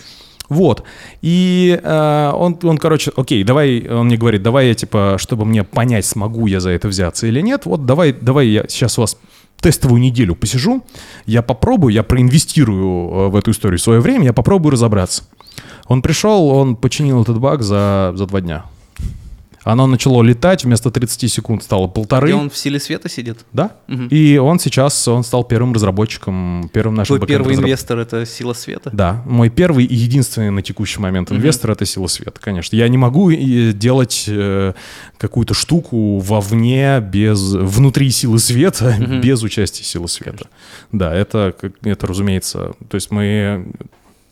Вот. И э, он, он, короче, окей, давай, он мне говорит, давай я, типа, чтобы мне понять, смогу я за это взяться или нет, вот давай, давай я сейчас у вас тестовую неделю посижу, я попробую, я проинвестирую э, в эту историю свое время, я попробую разобраться. Он пришел, он починил этот баг за, за два дня. Оно начало летать, вместо 30 секунд стало полторы. Где он в силе света сидит? Да. Мгм. И он сейчас, он стал первым разработчиком, первым нашим Твой первый бэкэнд-разраб- инвестор — это сила света? Да, мой первый и единственный на текущий момент инвестор это сила света, конечно. Я не могу и делать э, какую-то штуку вовне без внутри силы света Мгм. без участия силы света. Да, это это разумеется. То есть мы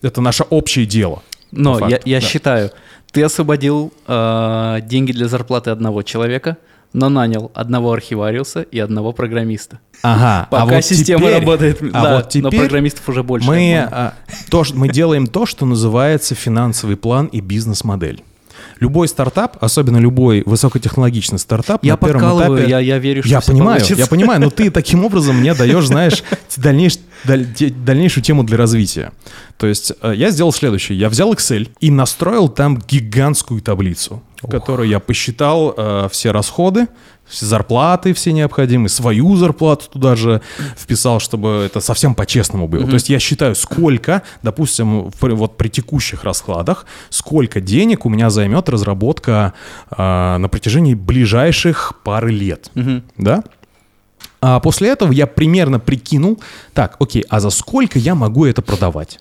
это наше общее дело. Но я, я да. считаю, ты освободил э, деньги для зарплаты одного человека, но нанял одного архивариуса и одного программиста. Ага. Пока а вот система теперь- работает, а да, вот но программистов уже больше. Мы, а, то, что- мы делаем то, что называется финансовый план и бизнес-модель. Любой стартап, особенно любой высокотехнологичный стартап, я на первом этапе... я, я верю, что Я понимаю, получится. я понимаю, но ты таким образом мне даешь, знаешь, дальнейш- даль- дальнейшую тему для развития. То есть э, я сделал следующее. Я взял Excel и настроил там гигантскую таблицу, в которой я посчитал э, все расходы, все зарплаты все необходимые, свою зарплату туда же вписал, чтобы это совсем по-честному было. То есть я считаю, сколько, допустим, при- вот при текущих раскладах, сколько денег у меня займет разработка э, на протяжении ближайших пары лет. Мгм. Да? А после этого я примерно прикинул, так, окей, а за сколько я могу это продавать?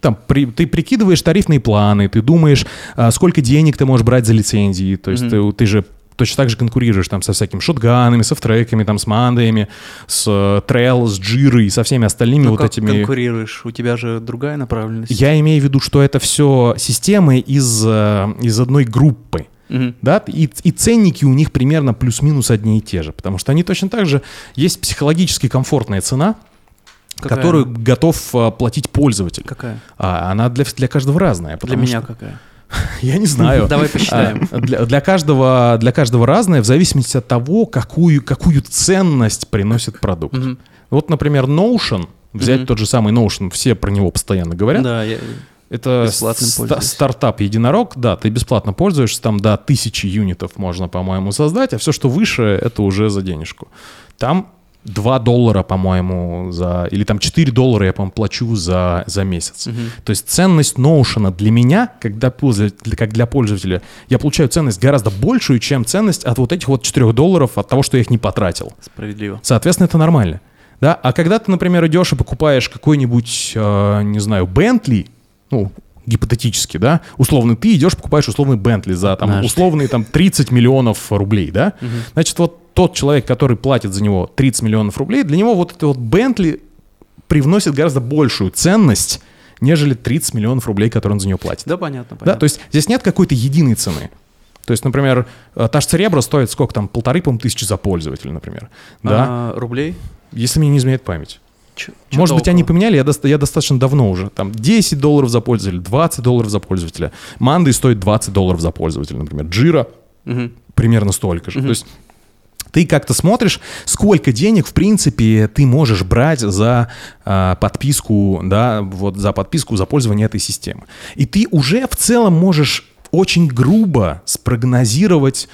Там при- ты прикидываешь тарифные планы, ты думаешь, а, сколько денег ты можешь брать за лицензии, то есть ты, ты же точно так же конкурируешь там со всякими шотганами, со треками, там с мандаями, с э, Trail, с и со всеми остальными Ну, вот как этими. конкурируешь? У тебя же другая направленность. Я имею в виду, что это все системы из, э, из одной группы. Мгм. Да, и, и ценники у них примерно плюс-минус одни и те же, потому что они точно так же, есть психологически комфортная цена, Какая? которую готов а, платить пользователь. Какая? А она для, для каждого разная. Для меня что- какая? я не знаю. Давай посчитаем. А, Для, для каждого, для каждого разная в зависимости от того, какую, какую ценность приносит продукт. Мгм. Вот, например, Notion, взять Мгм. тот же самый Notion, все про него постоянно говорят. Да, я... Это пользуюсь. стартап единорог, да, ты бесплатно пользуешься, там до тысячи юнитов можно, по-моему, создать, а все, что выше, это уже за денежку. Там 2 доллара, по-моему, за... Или там 4 доллара я, по-моему, плачу за, за месяц. Мгм. То есть ценность Notion для меня, когда пользователь, как для пользователя, я получаю ценность гораздо большую, чем ценность от вот этих вот 4 долларов, от того, что я их не потратил. Справедливо. Соответственно, это нормально. Да? А когда ты, например, идешь и покупаешь какой-нибудь, э, не знаю, Бентли, ну, гипотетически, да, условно, ты идешь, покупаешь условный Бентли за там, Однажды. условные там 30 миллионов рублей, да, значит, вот тот человек, который платит за него 30 миллионов рублей, для него вот это вот Бентли привносит гораздо большую ценность, нежели 30 миллионов рублей, которые он за нее платит. Да, понятно, Да, понятно. то есть здесь нет какой-то единой цены. То есть, например, э, та же Церебра стоит сколько там, полторы, по-моему, тысячи за пользователя, например. Да, А, рублей? если мне не изменяет память. Чё- Может быть, они около. поменяли, я, доста- я достаточно давно уже. Там 10 долларов за пользователя, 20 долларов за пользователя. Манды стоит 20 долларов за пользователя, например. Джира Мгм. примерно столько же. Мгм. То есть ты как-то смотришь, сколько денег, в принципе, ты можешь брать за а, подписку, да, вот за подписку, за пользование этой системы. И ты уже в целом можешь очень грубо спрогнозировать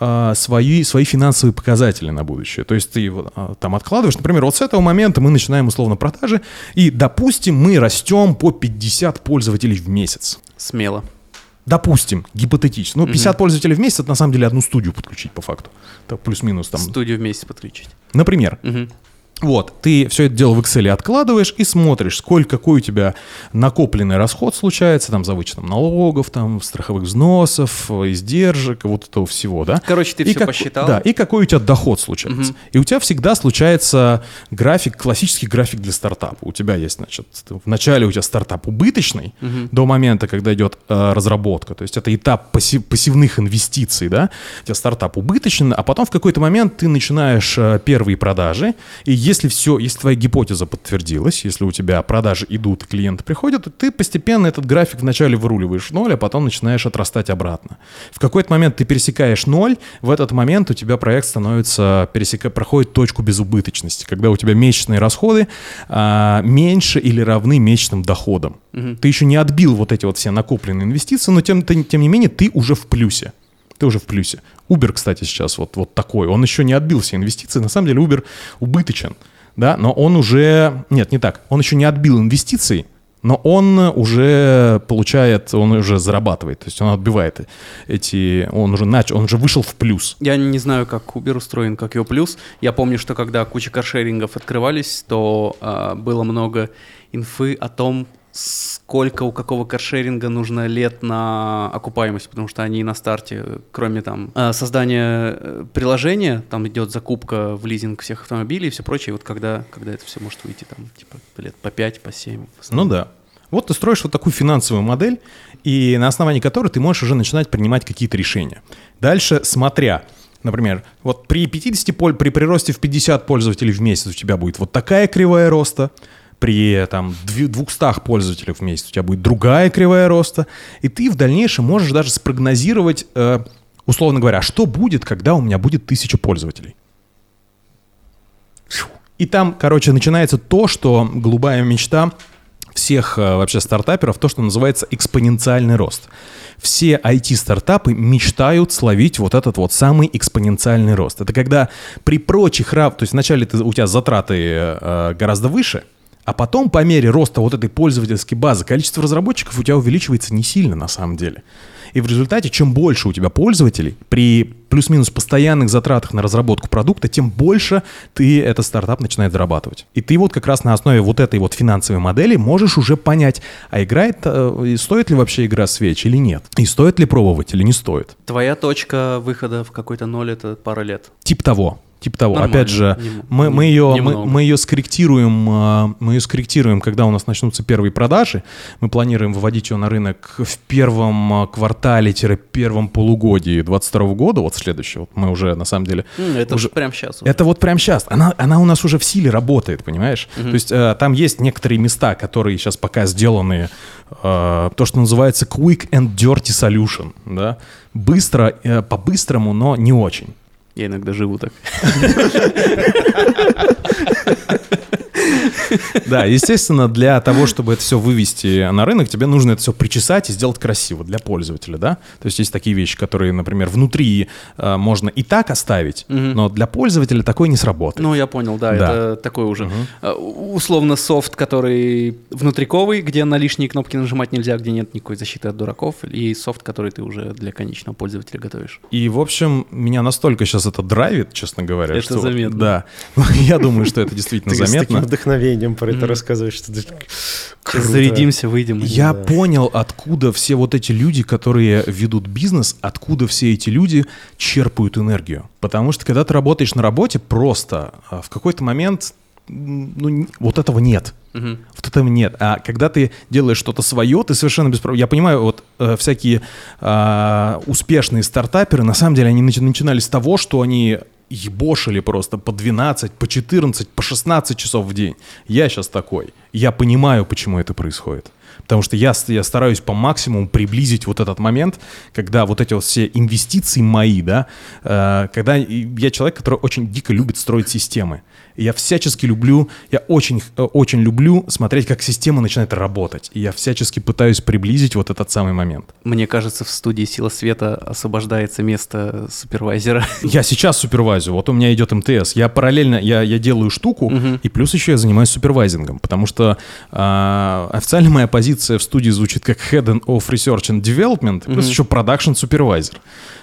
а, свои, свои финансовые показатели на будущее. То есть ты а, там откладываешь, например, вот с этого момента мы начинаем условно продажи, и, допустим, мы растем по 50 пользователей в месяц. Смело. Допустим, гипотетически. Ну, 50 пользователей в месяц, это на самом деле одну студию подключить по факту. Так, плюс-минус там. Студию вместе подключить. Например, Мгм. Вот, ты все это дело в Excel откладываешь и смотришь, сколько, какой у тебя накопленный расход случается, там, за вычетом налогов, там, страховых взносов, издержек, вот этого всего, да? Короче, ты И все как- посчитал. Да, и какой у тебя доход случается. И у тебя всегда случается график, классический график для стартапа. У тебя есть, значит, в начале у тебя стартап убыточный до момента, когда идет э, разработка. То есть это этап пассив- пассивных инвестиций, да? У тебя стартап убыточный, а потом в какой-то момент ты начинаешь э, первые продажи, и если все, если твоя гипотеза подтвердилась, если у тебя продажи идут, клиенты приходят, ты постепенно этот график вначале выруливаешь в ноль, а потом начинаешь отрастать обратно. В какой-то момент ты пересекаешь ноль, в этот момент у тебя проект становится, пересека, проходит точку безубыточности, когда у тебя месячные расходы а, меньше или равны месячным доходам. Ты еще не отбил вот эти вот все накопленные инвестиции, но тем, тем, тем не менее ты уже в плюсе. Ты уже в плюсе. Uber, кстати, сейчас вот, вот такой. Он еще не отбил все инвестиции. На самом деле Uber убыточен. Да, но он уже... Нет, не так. Он еще не отбил инвестиции, но он уже получает, он уже зарабатывает. То есть он отбивает эти... Он уже начал, он уже вышел в плюс. Я не знаю, как Uber устроен, как его плюс. Я помню, что когда куча каршерингов открывались, то а, было много инфы о том, сколько у какого каршеринга нужно лет на окупаемость, потому что они на старте, кроме там а, создания э, приложения, там идет закупка в лизинг всех автомобилей и все прочее, вот когда, когда это все может выйти там типа лет по 5, по 7. Ну да. Вот ты строишь вот такую финансовую модель, и на основании которой ты можешь уже начинать принимать какие-то решения. Дальше, смотря, например, вот при 50 поль, при приросте в 50 пользователей в месяц у тебя будет вот такая кривая роста, при там две- 200 пользователей в месяц у тебя будет другая кривая роста, и ты в дальнейшем можешь даже спрогнозировать, э, условно говоря, что будет, когда у меня будет 1000 пользователей. И там, короче, начинается то, что голубая мечта всех э, вообще стартаперов, то, что называется экспоненциальный рост. Все IT-стартапы мечтают словить вот этот вот самый экспоненциальный рост. Это когда при прочих рав... То есть вначале ты, у тебя затраты э, гораздо выше, а потом по мере роста вот этой пользовательской базы количество разработчиков у тебя увеличивается не сильно на самом деле. И в результате, чем больше у тебя пользователей, при плюс-минус постоянных затратах на разработку продукта, тем больше ты этот стартап начинает зарабатывать. И ты вот как раз на основе вот этой вот финансовой модели можешь уже понять, а играет, э, стоит ли вообще игра свеч или нет. И стоит ли пробовать или не стоит. Твоя точка выхода в какой-то ноль это пара лет. Тип того. Тип того. Нормально. Опять же, Нем- мы, мы, ее, мы, немного. мы ее скорректируем, а, мы ее скорректируем, когда у нас начнутся первые продажи. Мы планируем выводить ее на рынок в первом а, квартале-первом полугодии 22 года, вот следующего. Вот мы уже, на самом деле... Это уже- уже прям сейчас. Это вот прям сейчас. Она, она у нас уже в силе работает, понимаешь? То есть э, там есть некоторые места, которые сейчас пока сделаны, э, то, что называется quick and dirty solution, да? Быстро, э, по-быстрому, но не очень. Я иногда живу так. Да, естественно, для того, чтобы это все вывести на рынок, тебе нужно это все причесать и сделать красиво для пользователя, да? То есть есть такие вещи, которые, например, внутри э, можно и так оставить, но для пользователя такое не сработает. Ну, я понял, да, Да. это такой уже э, условно софт, который внутриковый, где на лишние кнопки нажимать нельзя, где нет никакой защиты от дураков, и софт, который ты уже для конечного пользователя готовишь. И, в общем, меня настолько сейчас это драйвит, честно говоря. Это что заметно. Да. Я думаю, что это действительно Ты с таким заметно. Вдохновением про это рассказываешь, что ты круто. Зарядимся, выйдем. Я Да. понял, откуда все вот эти люди, которые ведут бизнес, откуда все эти люди черпают энергию. Потому что когда ты работаешь на работе, просто а, в какой-то момент ну, вот этого нет. Мгм. Вот этого нет. А когда ты делаешь что-то свое, ты совершенно без проблем. Я понимаю, вот э, всякие а, успешные стартаперы, на самом деле, они начи- начинали с того, что они ебошили просто по 12, по 14, по 16 часов в день. Я сейчас такой. Я понимаю, почему это происходит. Потому что я, я стараюсь по максимуму приблизить вот этот момент, когда вот эти вот все инвестиции мои, да, э, когда я человек, который очень дико любит строить системы. И я всячески люблю, я очень, э, очень люблю смотреть, как система начинает работать. И я всячески пытаюсь приблизить вот этот самый момент. Мне кажется, в студии «Сила света» освобождается место супервайзера. Я сейчас супервайзю, вот у меня идет МТС. Я параллельно, я, я делаю штуку, угу. и плюс еще я занимаюсь супервайзингом, потому что э, официально моя позиция в студии звучит как Head of Research and Development, плюс угу. еще Production Supervisor.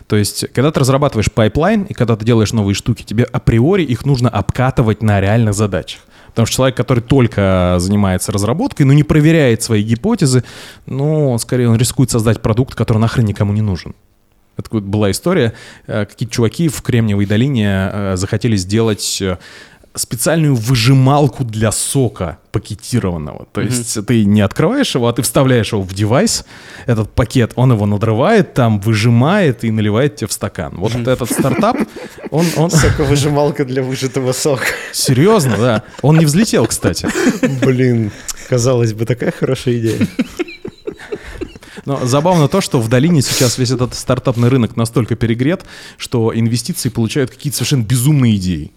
То есть, когда ты разрабатываешь pipeline и когда ты делаешь новые штуки, тебе априори их нужно обкатывать на реальных задачах. Потому что человек, который только занимается разработкой, но не проверяет свои гипотезы, ну, скорее он рискует создать продукт, который нахрен никому не нужен. Это была история. Э, какие-то чуваки в Кремниевой долине э, захотели сделать э, специальную выжималку для сока пакетированного. То mm-hmm. есть ты не открываешь его, а ты вставляешь его в девайс, этот пакет, он его надрывает, там выжимает и наливает тебе в стакан. Вот mm-hmm. этот стартап, он... он... Соковыжималка для выжатого сока. Серьезно, да. Он не взлетел, кстати. Блин, казалось бы, такая хорошая идея. Но забавно то, что в долине сейчас весь этот стартапный рынок настолько перегрет, что инвестиции получают какие-то совершенно безумные идеи.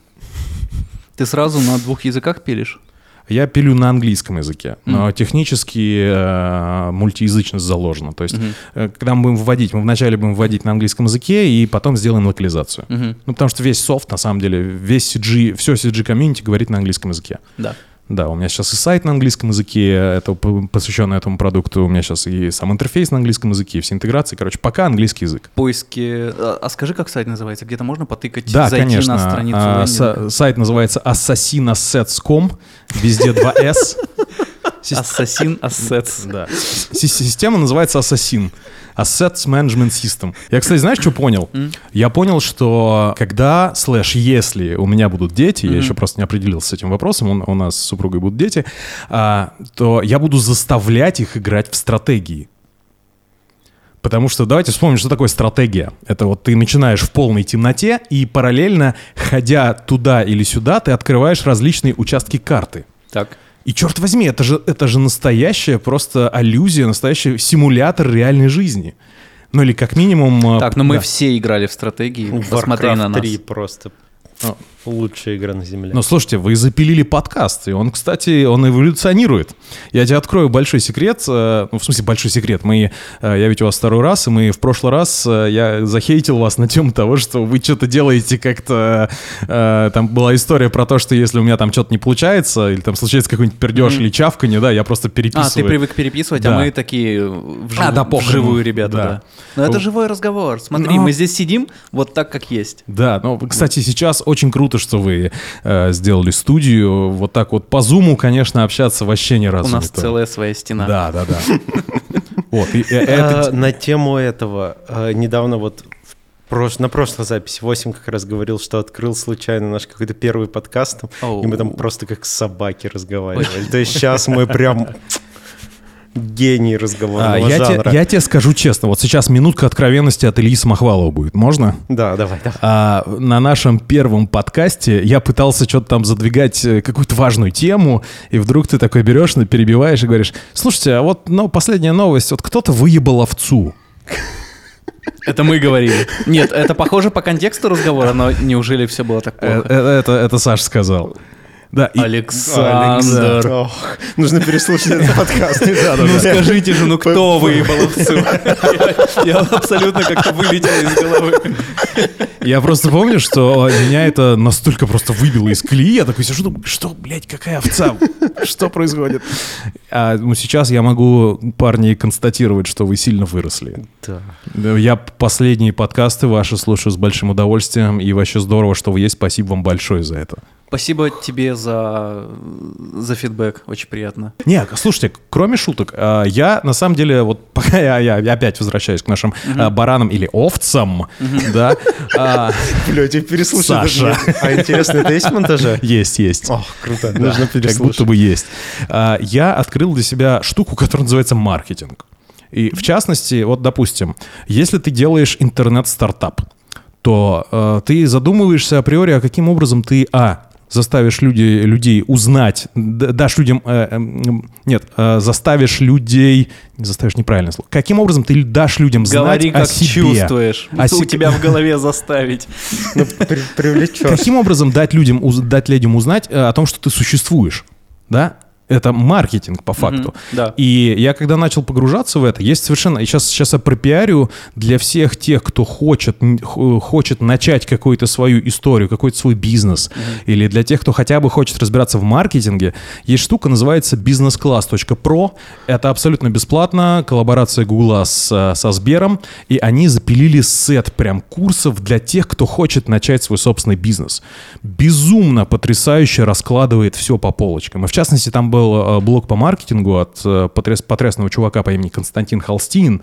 Ты сразу на двух языках пилишь? Я пилю на английском языке, но mm. технически э, мультиязычность заложена. То есть, mm-hmm. э, когда мы будем вводить, мы вначале будем вводить на английском языке и потом сделаем локализацию. Mm-hmm. Ну, потому что весь софт, на самом деле, весь CG, все CG комьюнити говорит на английском языке. Да. Да, у меня сейчас и сайт на английском языке, это посвященный этому продукту. У меня сейчас и сам интерфейс на английском языке, все интеграции. Короче, пока английский язык. Поиски. А, а скажи, как сайт называется? Где-то можно потыкать, да, зайти конечно. на страницу? А, с- сайт называется assassinassets.com, везде 2S. Ассасин Assets. Да. Система называется Assassin. Assets Management System. Я, кстати, знаешь, что понял? Mm. Я понял, что когда, слэш, если у меня будут дети, mm-hmm. я еще просто не определился с этим вопросом, у, у нас с супругой будут дети, а, то я буду заставлять их играть в стратегии. Потому что давайте вспомним, что такое стратегия. Это вот ты начинаешь в полной темноте, и параллельно, ходя туда или сюда, ты открываешь различные участки карты. Так. И черт возьми, это же, это же настоящая просто аллюзия, настоящий симулятор реальной жизни. Ну или как минимум... Э, так, но ну, да. мы все играли в стратегии. Посмотри на нас. 3 просто Лучшая игра на Земле. Ну, слушайте, вы запилили подкаст, и он, кстати, он эволюционирует. Я тебе открою большой секрет, э, ну, в смысле, большой секрет. Мы, э, я ведь у вас второй раз, и мы в прошлый раз, э, я захейтил вас на тему того, что вы что-то делаете как-то... Там была история про то, что если у меня там что-то не получается, или там случается какой-нибудь пердеж mm-hmm. или чавканье, да, я просто переписываю. А, ты привык переписывать, а да. а мы такие вжив... а, да, вживую ребята, да. да. Но это живой разговор. Смотри, Но... мы здесь сидим вот так, как есть. Да, ну, кстати, сейчас очень круто, что вы э, сделали студию. Вот так вот по зуму, конечно, общаться вообще ни разу У нас не целая своя стена. Да, да, да. Вот, и, э, это... На тему этого э, недавно вот на прошлой записи 8 как раз говорил, что открыл случайно наш какой-то первый подкаст, и мы там просто как собаки разговаривали. То есть сейчас мы прям гений разговорного а, я жанра. Те, я тебе скажу честно, вот сейчас минутка откровенности от Ильи Самохвалова будет, можно? Да, давай, давай. А, на нашем первом подкасте я пытался что-то там задвигать, э, какую-то важную тему, и вдруг ты такой берешь, перебиваешь и говоришь, слушайте, а вот ну, последняя новость, вот кто-то выебал овцу. Это мы говорили. Нет, это похоже по контексту разговора, но неужели все было так плохо? Это, это, это Саша сказал. Да, и... Александр. Ох, нужно переслушать этот подкаст. Ну скажите же, ну кто вы, баловцу? Я абсолютно как-то вылетел из головы. Я просто помню, что меня это настолько просто выбило из колеи. Я такой сижу, думаю, что, блядь, какая овца? Что происходит? А ну, сейчас я могу, парни, констатировать, что вы сильно выросли. Да. Я последние подкасты ваши слушаю с большим удовольствием, и вообще здорово, что вы есть. Спасибо вам большое за это. Спасибо тебе за, за фидбэк, очень приятно. Не, слушайте, кроме шуток, а, я на самом деле, вот пока я, я опять возвращаюсь к нашим угу. баранам или овцам, угу. да. А, Бля, тебе переслушать. Саша. А интересно, это есть в монтаже? Есть, есть. Ох, круто, нужно переслушать. Как будто бы есть. Я открыл для себя штуку, которая называется маркетинг. И в частности, вот допустим, если ты делаешь интернет-стартап, то э, ты задумываешься априори, а каким образом ты, а, заставишь люди, людей узнать, дашь людям, э, э, нет, э, заставишь людей, не заставишь неправильное слово, каким образом ты дашь людям знать Говори, о как себе? чувствуешь. О У се- тебя в голове заставить. Ну, при- привлечешь. Каким образом дать людям, дать людям узнать э, о том, что ты существуешь, да? Это маркетинг по факту. да. И я когда начал погружаться в это, есть совершенно... Сейчас, сейчас я пропиарю для всех тех, кто хочет, хочет начать какую-то свою историю, какой-то свой бизнес, или для тех, кто хотя бы хочет разбираться в маркетинге, есть штука, называется businessclass.pro. Это абсолютно бесплатно, коллаборация Гугла с, э, со Сбером, и они запилили сет прям курсов для тех, кто хочет начать свой собственный бизнес. Безумно потрясающе раскладывает все по полочкам. И в частности, там был э, блог по маркетингу от э, потряс- потрясного чувака по имени Константин Холстин.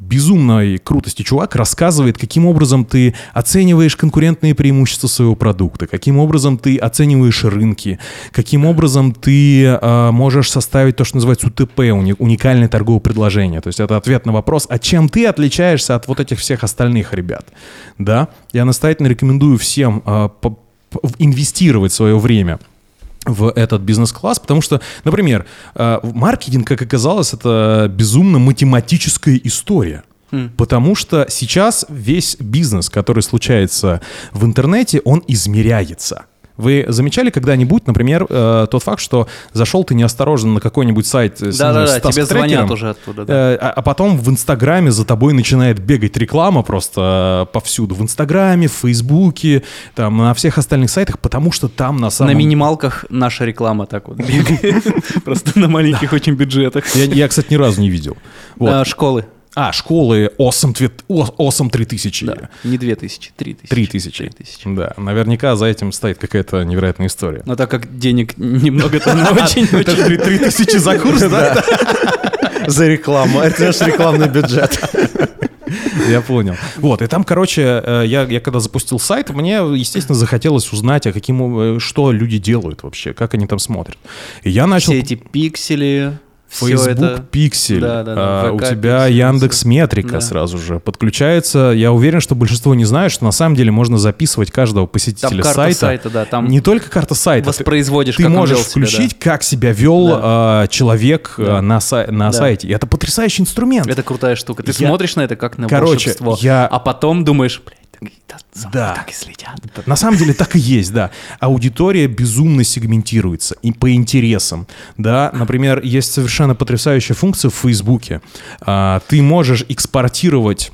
Безумной крутости чувак рассказывает, каким образом ты оцениваешь конкурентные преимущества своего продукта, каким образом ты оцениваешь рынки, каким образом ты э, можешь составить то, что называется УТП, уни- уникальное торговое предложение. То есть это ответ на вопрос, а чем ты отличаешься от вот этих всех остальных ребят. Да, я настоятельно рекомендую всем э, инвестировать свое время в этот бизнес-класс, потому что, например, э, маркетинг, как оказалось, это безумно математическая история. Потому что сейчас весь бизнес, который случается в интернете, он измеряется. Вы замечали когда-нибудь, например, э, тот факт, что зашел ты неосторожно на какой-нибудь сайт э, с, Да-да-да, с тебе таск-трекером, звонят уже оттуда, да. э, а, а потом в Инстаграме за тобой начинает бегать реклама просто э, повсюду. В Инстаграме, в Фейсбуке, там, на всех остальных сайтах, потому что там на самом... На минималках наша реклама так вот бегает. Просто на маленьких очень бюджетах. Я, кстати, ни разу не видел. А, Школы. А, школы Awesome, awesome 3000. Да. Не 2000, 3000. 3000. 3000. Да, наверняка за этим стоит какая-то невероятная история. Но так как денег немного, то очень Это очень... 3000 за курс, да? За рекламу. Это наш рекламный бюджет. Я понял. Вот, и там, короче, э, я, я когда запустил сайт, мне, естественно, захотелось узнать, а каким, об- что люди делают вообще, как они там смотрят. И я начал... Все эти пиксели, Facebook это... Пиксель, Да, да, да, а, у тебя Pixel, Яндекс Метрика Да. сразу же подключается. Я уверен, что большинство не знает, что на самом деле можно записывать каждого Там посетителя карта сайта. сайта, да, там Не только карта сайта. ты- воспроизводишь, Ты он можешь вел себя, да. включить, как себя вел Да. а, человек Да. а, на, сай- на Да. сайте. И это потрясающий инструмент. Это крутая штука. Ты Я- смотришь на это как на Короче, волшебство, я- а потом думаешь, блядь, да, так и следят. На самом деле так и есть, да. Аудитория безумно сегментируется и по интересам, да. Например, есть совершенно потрясающая функция в Фейсбуке. А, Ты можешь экспортировать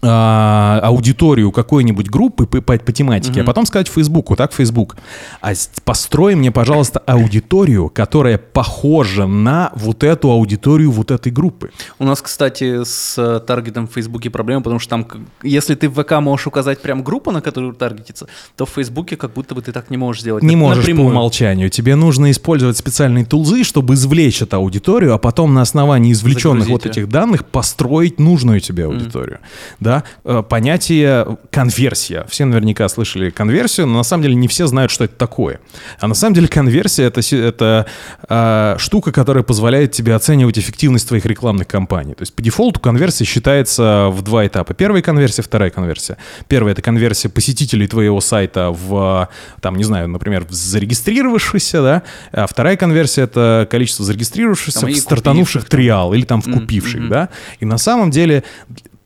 аудиторию какой-нибудь группы по, по- по тематике, а потом сказать Фейсбуку, так, Фейсбук, а построй мне, пожалуйста, аудиторию, которая похожа на вот эту аудиторию вот этой группы. У нас, кстати, с э, таргетом в Фейсбуке проблема, потому что там, если ты в ВК можешь указать прям группу, на которую таргетится, то в Фейсбуке как будто бы ты так не можешь сделать. Не Нап- можешь по напрямую. умолчанию. Тебе нужно использовать специальные тулзы, чтобы извлечь эту аудиторию, а потом на основании извлеченных Загрузить вот этих данных построить нужную тебе аудиторию. Да? Э, Понятие конверсия. Все наверняка слышали конверсию, но на самом деле не все знают, что это такое. А на самом деле конверсия это, это э, штука, которая позволяет тебе оценивать эффективность твоих рекламных кампаний. То есть по дефолту конверсия считается в два этапа. Первая конверсия, вторая конверсия. Первая это конверсия посетителей твоего сайта в, там, не знаю, например, в зарегистрировавшихся, да, а вторая конверсия это количество зарегистрировавшихся, Там стартанувших купивших, триал или там в Мгм, купивших, мгм. да. И на самом деле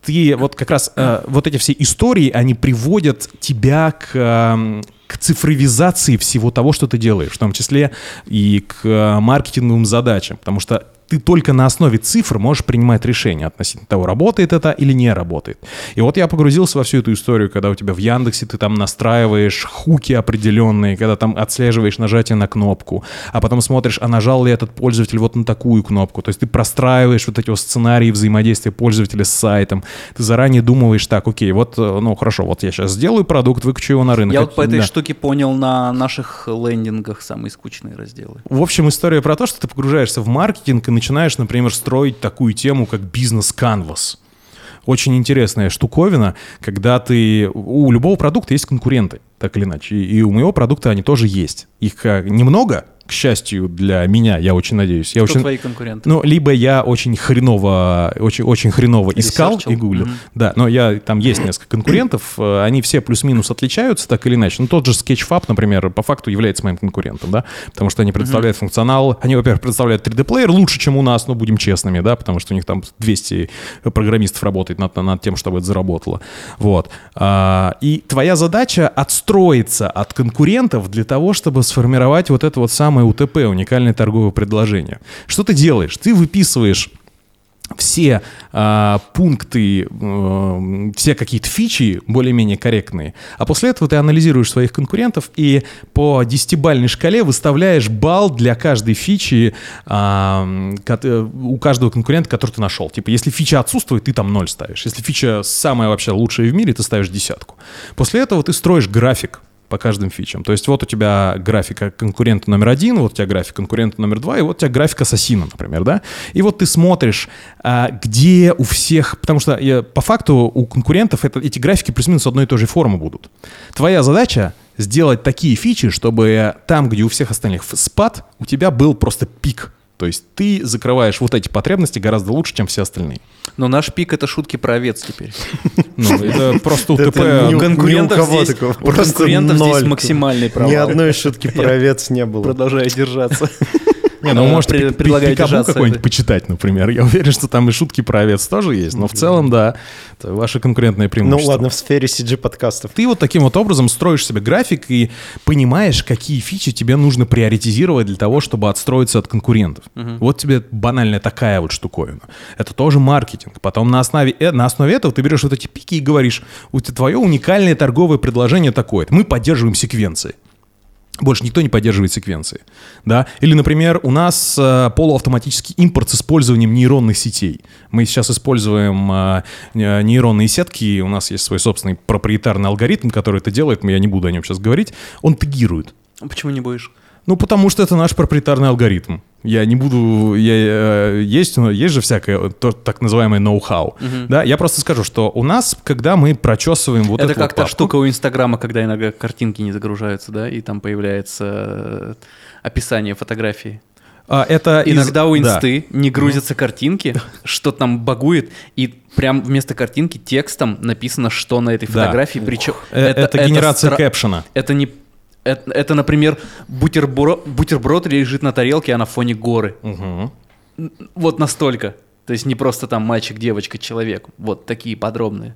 ты вот как раз э, вот эти все истории, они приводят тебя к, эм, к цифровизации всего того, что ты делаешь, в том числе и к э, маркетинговым задачам, потому что ты только на основе цифр можешь принимать решения относительно того, работает это или не работает. И вот я погрузился во всю эту историю, когда у тебя в Яндексе ты там настраиваешь хуки определенные, когда там отслеживаешь нажатие на кнопку, а потом смотришь, а нажал ли этот пользователь вот на такую кнопку. То есть ты простраиваешь вот эти вот сценарии взаимодействия пользователя с сайтом. Ты заранее думаешь, так, окей, вот, э, ну хорошо, вот я сейчас сделаю продукт, выкачу его на рынок. Я вот по этой Да. штуке понял на наших лендингах самые скучные разделы. В общем, история про то, что ты погружаешься в маркетинг и начинаешь, например, строить такую тему, как бизнес-канвас. Очень интересная штуковина, когда ты... У любого продукта есть конкуренты, так или иначе. И у моего продукта они тоже есть. Их а, немного, к счастью для меня, я очень надеюсь. Я Кто очень, твои конкуренты? ну, либо я очень хреново, очень, очень хреново искал Ресерчил? и гуглил. Мгм. Да, но я, там есть несколько конкурентов, э, они все плюс-минус отличаются так или иначе. Ну, тот же Sketchfab, например, по факту является моим конкурентом, да, потому что они представляют функционал, они, во-первых, представляют 3D-плеер лучше, чем у нас, ну, будем честными, да, потому что у них там 200 программистов работает над, над тем, чтобы это заработало. Вот. А, и твоя задача отстроиться от конкурентов для того, чтобы сформировать вот это вот самое УТП, уникальное торговое предложение. Что ты делаешь? Ты выписываешь все а, пункты, э, все какие-то фичи более-менее корректные, а после этого ты анализируешь своих конкурентов и по десятибальной шкале выставляешь балл для каждой фичи а, кот- э, у каждого конкурента, который ты нашел. Типа, если фича отсутствует, ты там ноль ставишь. Если фича самая вообще лучшая в мире, ты ставишь десятку. После этого ты строишь график по каждым фичам. То есть вот у тебя графика конкурента номер один, вот у тебя график конкурента номер два, и вот у тебя график ассасина, например, да? И вот ты смотришь, а, где у всех... Потому что э, по факту у конкурентов это, эти графики плюс-минус одной и той же формы будут. Твоя задача сделать такие фичи, чтобы там, где у всех остальных спад, у тебя был просто пик. То есть ты закрываешь вот эти потребности гораздо лучше, чем все остальные. Но наш пик это шутки про овец теперь. Ну, это просто УТП. у- конкурентов здесь- конкурентов здесь ноль. максимальный провал. Ни одной шутки про овец не было. Продолжаю держаться. Не, ну, может, предлагаю Пикабу какой-нибудь почитать, например. Я уверен, что там и шутки про овец тоже есть, но в целом, да, это ваше конкурентное Ну преимущество. ладно, в сфере CG-подкастов. Ты вот таким вот образом строишь себе график и понимаешь, какие фичи тебе нужно приоритизировать для того, чтобы отстроиться от конкурентов. Вот тебе банальная такая вот штуковина. Это тоже маркетинг. Потом на основе, э, на основе этого ты берешь вот эти пики и говоришь, у тебя твое уникальное торговое предложение такое. Мы поддерживаем секвенции. Больше никто не поддерживает секвенции. Да? Или, например, у нас э, полуавтоматический импорт с использованием нейронных сетей. Мы сейчас используем э, нейронные сетки, у нас есть свой собственный проприетарный алгоритм, который это делает, я не буду о нем сейчас говорить. Он тегирует. Почему не будешь? Ну, потому что это наш проприетарный алгоритм. Я не буду... Я, э, есть, ну, есть же всякое, то, так называемое ноу-хау. Да? Я просто скажу, что у нас, когда мы прочесываем вот это эту как вот та папку- штука у Инстаграма, когда иногда картинки не загружаются, да, и там появляется э, описание фотографии. А, это из- Иногда у да. инсты не грузятся картинки, что там багует, и прям вместо картинки текстом написано, что на этой Да. фотографии. Причем Э, Это, генерация стра- кэпшена. Это не это, это, например, бутерброд, бутерброд лежит на тарелке, а на фоне горы. Н- Вот настолько. То есть не просто там мальчик, девочка, человек. Вот такие подробные.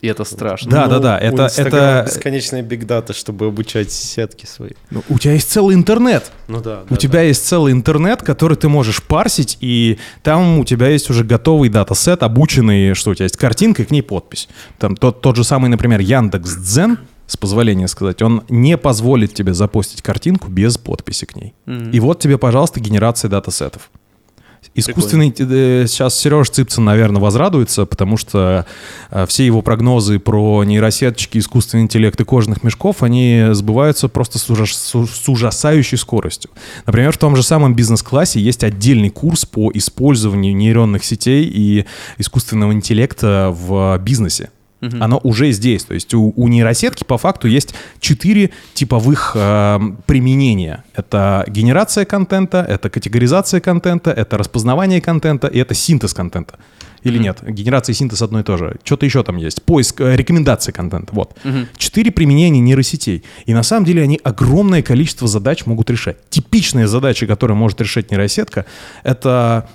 И это страшно. Да, да, да, Ну, у это- это- бесконечная бигдата, чтобы обучать сетки свои. Ну, у тебя есть целый интернет. Ну да. У тебя есть целый интернет, который ты можешь парсить, и там у тебя есть уже готовый датасет, обученный, что у тебя есть картинка и к ней подпись. Там тот, тот же самый, например, Яндекс Дзен, с позволения сказать, он не позволит тебе запостить картинку без подписи к ней. Мгм. И вот тебе, пожалуйста, генерация датасетов. Искусственный э, сейчас Сереж Цыпцин, наверное, возрадуется, потому что э, все его прогнозы про нейросеточки, искусственный интеллект и кожаных мешков, они сбываются просто с, ужас- с ужасающей скоростью. Например, в том же самом бизнес-классе есть отдельный курс по использованию нейронных сетей и искусственного интеллекта в бизнесе. Оно уже здесь. То есть у, у нейросетки по факту есть четыре типовых э, применения. Это генерация контента, это категоризация контента, это распознавание контента и это синтез контента. Или нет? Генерация и синтез одно и то же. Что-то еще там есть. Поиск, э, рекомендации контента. Вот. Четыре применения нейросетей. И на самом деле они огромное количество задач могут решать. Типичные задачи, которые может решать нейросетка, это